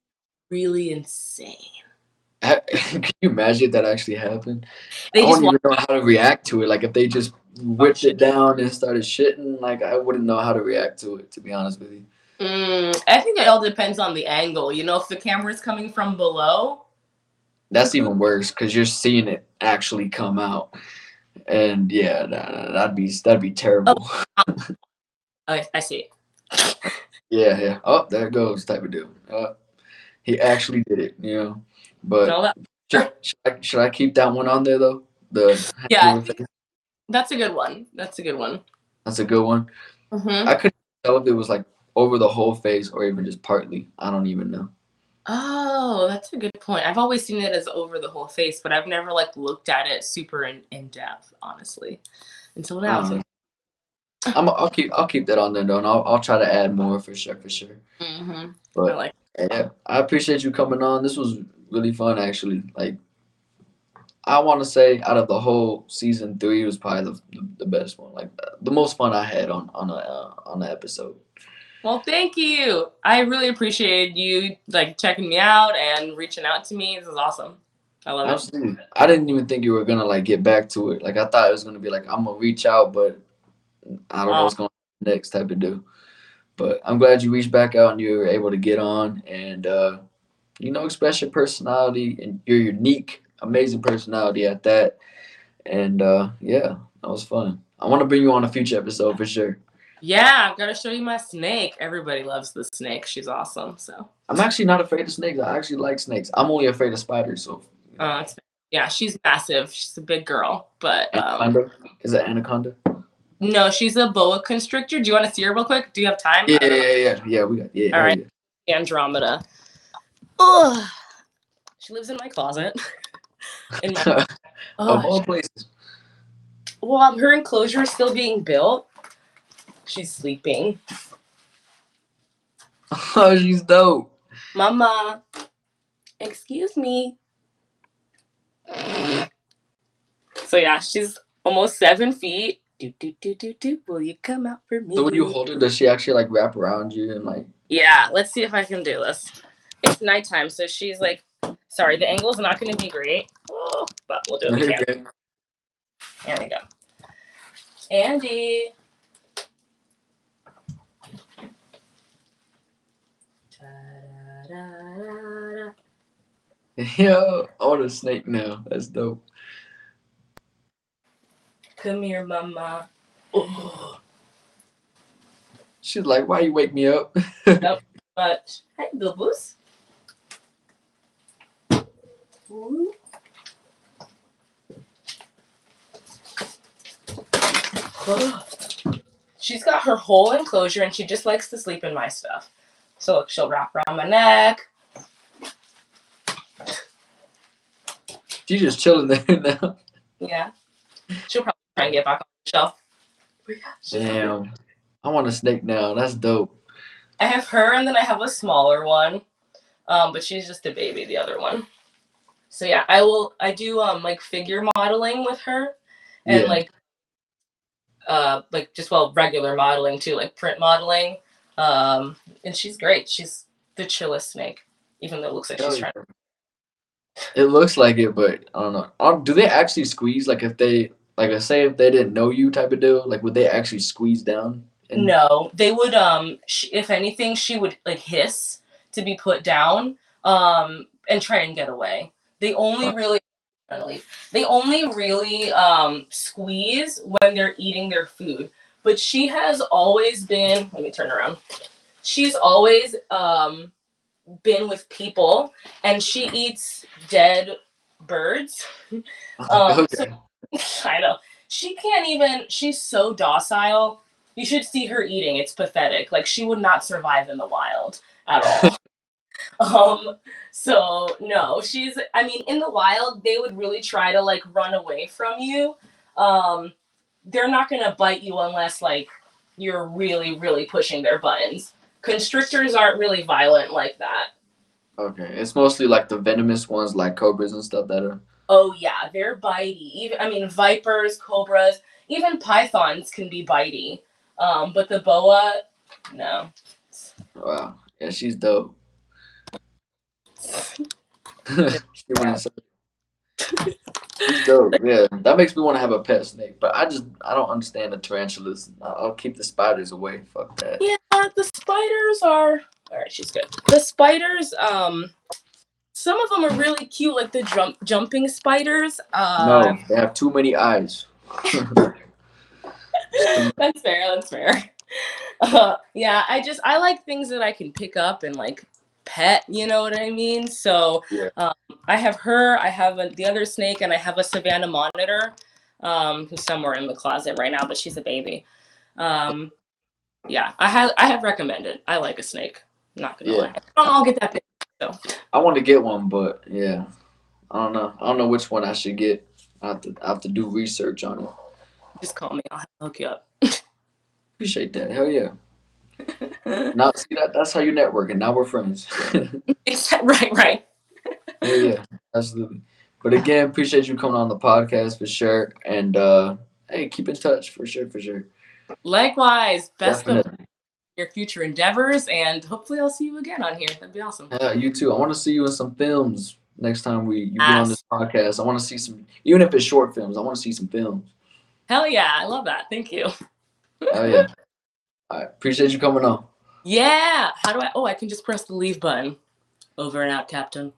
really insane. [laughs] Can you imagine that actually happened? They I wouldn't even know how to react to it. Like if they just whipped it down and started shitting, like I wouldn't know how to react to it. To be honest with you. Mm, I think it all depends on the angle. You know, if the camera's coming from below, That's even worse because you're seeing it actually come out, and yeah, that, that'd be that'd be terrible. I, I see. Yeah, yeah. Oh, there it goes, type of deal. Uh, he actually did it, you know. But should, should, I, should I keep that one on there though? The Yeah, that's a good one. That's a good one. that's a good one. Mhm. I couldn't tell if it was like over the whole face or even just partly. I don't even know. Oh, that's a good point. I've always seen it as over the whole face, but I've never like looked at it super in, in depth, honestly, until now. Um, I'm, I'll keep I'll keep that on there though, and I'll, I'll try to add more for sure, for sure. hmm I But like. yeah, I appreciate you coming on. This was really fun, actually. Like, I want to say out of the whole season three, was probably the, the, the best one. Like the most fun I had on on a uh, on the episode. Well, thank you. I really appreciate you like checking me out and reaching out to me. This is awesome. I love it. I didn't even think you were gonna like get back to it. Like I thought it was gonna be like I'm gonna reach out, but I don't know what's going on next type of do. But I'm glad you reached back out and you were able to get on and uh, you know express your personality and your unique, amazing personality at that. And uh, yeah, that was fun. I want to bring you on a future episode for sure. Yeah, I've got to show you my snake. Everybody loves the snake. She's awesome. So I'm actually not afraid of snakes. I actually like snakes. I'm only afraid of spiders. So uh, yeah, she's massive. She's a big girl, but um, is it anaconda? no, she's a boa constrictor. Do you want to see her real quick? Do you have time? Yeah, yeah, yeah, yeah. Yeah, we got yeah. All hell right. yeah. Andromeda. Ugh. She lives in my closet. [laughs] in my, [laughs] of oh, all places. well, her enclosure is still being built. She's sleeping. [laughs] Oh, she's dope. Mama, excuse me. So yeah, she's almost seven feet. Do do do do do. Will you come out for me? So when you hold her, does she actually like wrap around you and like? Yeah, let's see if I can do this. It's nighttime, so she's like, sorry, the angle's not going to be great, oh, but we'll do it. [laughs] There we go. Andy. Ta-da-da-da-da. [laughs] Yo, I want a snake now. That's dope. Come here, mama. Oh, [gasps] She's like, why you wake me up? but hi, Bilbus. Ooh. Oh. [gasps] She's got her whole enclosure and she just likes to sleep in my stuff. So look, she'll wrap around my neck. She's just chilling there [laughs] now. Yeah. She'll probably try and get back on the shelf. But yeah, Damn. I want a snake now. That's dope. I have her and then I have a smaller one. Um, but she's just a baby, the other one. So yeah, I will I do um like figure modeling with her and Yeah. like uh like just well regular modeling too, like print modeling. Um and she's great. She's the chillest snake, even though it looks like she's trying It looks like it, but I don't know. Um, do they actually squeeze? Like if they, like, let's say if they didn't know you, type of deal. Like, would they actually squeeze down? And- No, they would. Um, sh if anything, she would like hiss to be put down. Um, and try and get away. They only Huh. really, they only really um squeeze when they're eating their food. But she has always been. Let me turn around. She's always um been with people, and she eats dead birds. [laughs] Um, okay. [laughs] I know. She can't even, she's so docile. You should see her eating. It's pathetic. Like she would not survive in the wild at all. [laughs] um, so no, she's I mean, in the wild, they would really try to like run away from you. Um, they're not gonna bite you unless like you're really, really pushing their buttons. Constrictors aren't really violent like that. Okay. It's mostly like the venomous ones, like cobras and stuff that are. Oh yeah, they're bitey. Even I mean vipers, cobras, even pythons can be bitey. Um, but the boa, no. Wow. Yeah, she's dope. [laughs] [laughs] she went [laughs] Yeah, that makes me want to have a pet snake, but I just I don't understand the tarantulas. I'll I'll keep the spiders away. Fuck that. Yeah, the spiders are all right. She's good. The spiders, um, some of them are really cute, like the jump jumping spiders. Uh, No, they have too many eyes. [laughs] that's fair. That's fair. [laughs] Uh, yeah, I just I like things that I can pick up and like pet. You know what I mean? So Yeah. um, I have her. I have a, the other snake, and I have a Savannah monitor, um, who's somewhere in the closet right now, but she's a baby. Um, yeah, I have I have recommended. I like a snake. I'm Not gonna Yeah. lie. I don't all get that big. So I want to get one, but yeah, I don't know. I don't know which one I should get. I have to I have to do research on it. just call me. I'll hook you up. [laughs] Appreciate that. Hell yeah. [laughs] Now see that that's how you network, and now we're friends. [laughs] right, right. yeah, yeah, absolutely. But again, appreciate you coming on the podcast for sure. And uh hey, keep in touch for sure, for sure. Likewise, best of your future endeavors, and hopefully I'll see you again on here. That'd be awesome. Yeah, you too. I want to see you in some films next time we you get on this podcast. I want to see some, even if it's short films. I want to see some films. Hell yeah, I love that. Thank you. Oh yeah. All right. Appreciate you coming on. Yeah. How do I? Oh, I can just press the leave button. Over and out, Captain.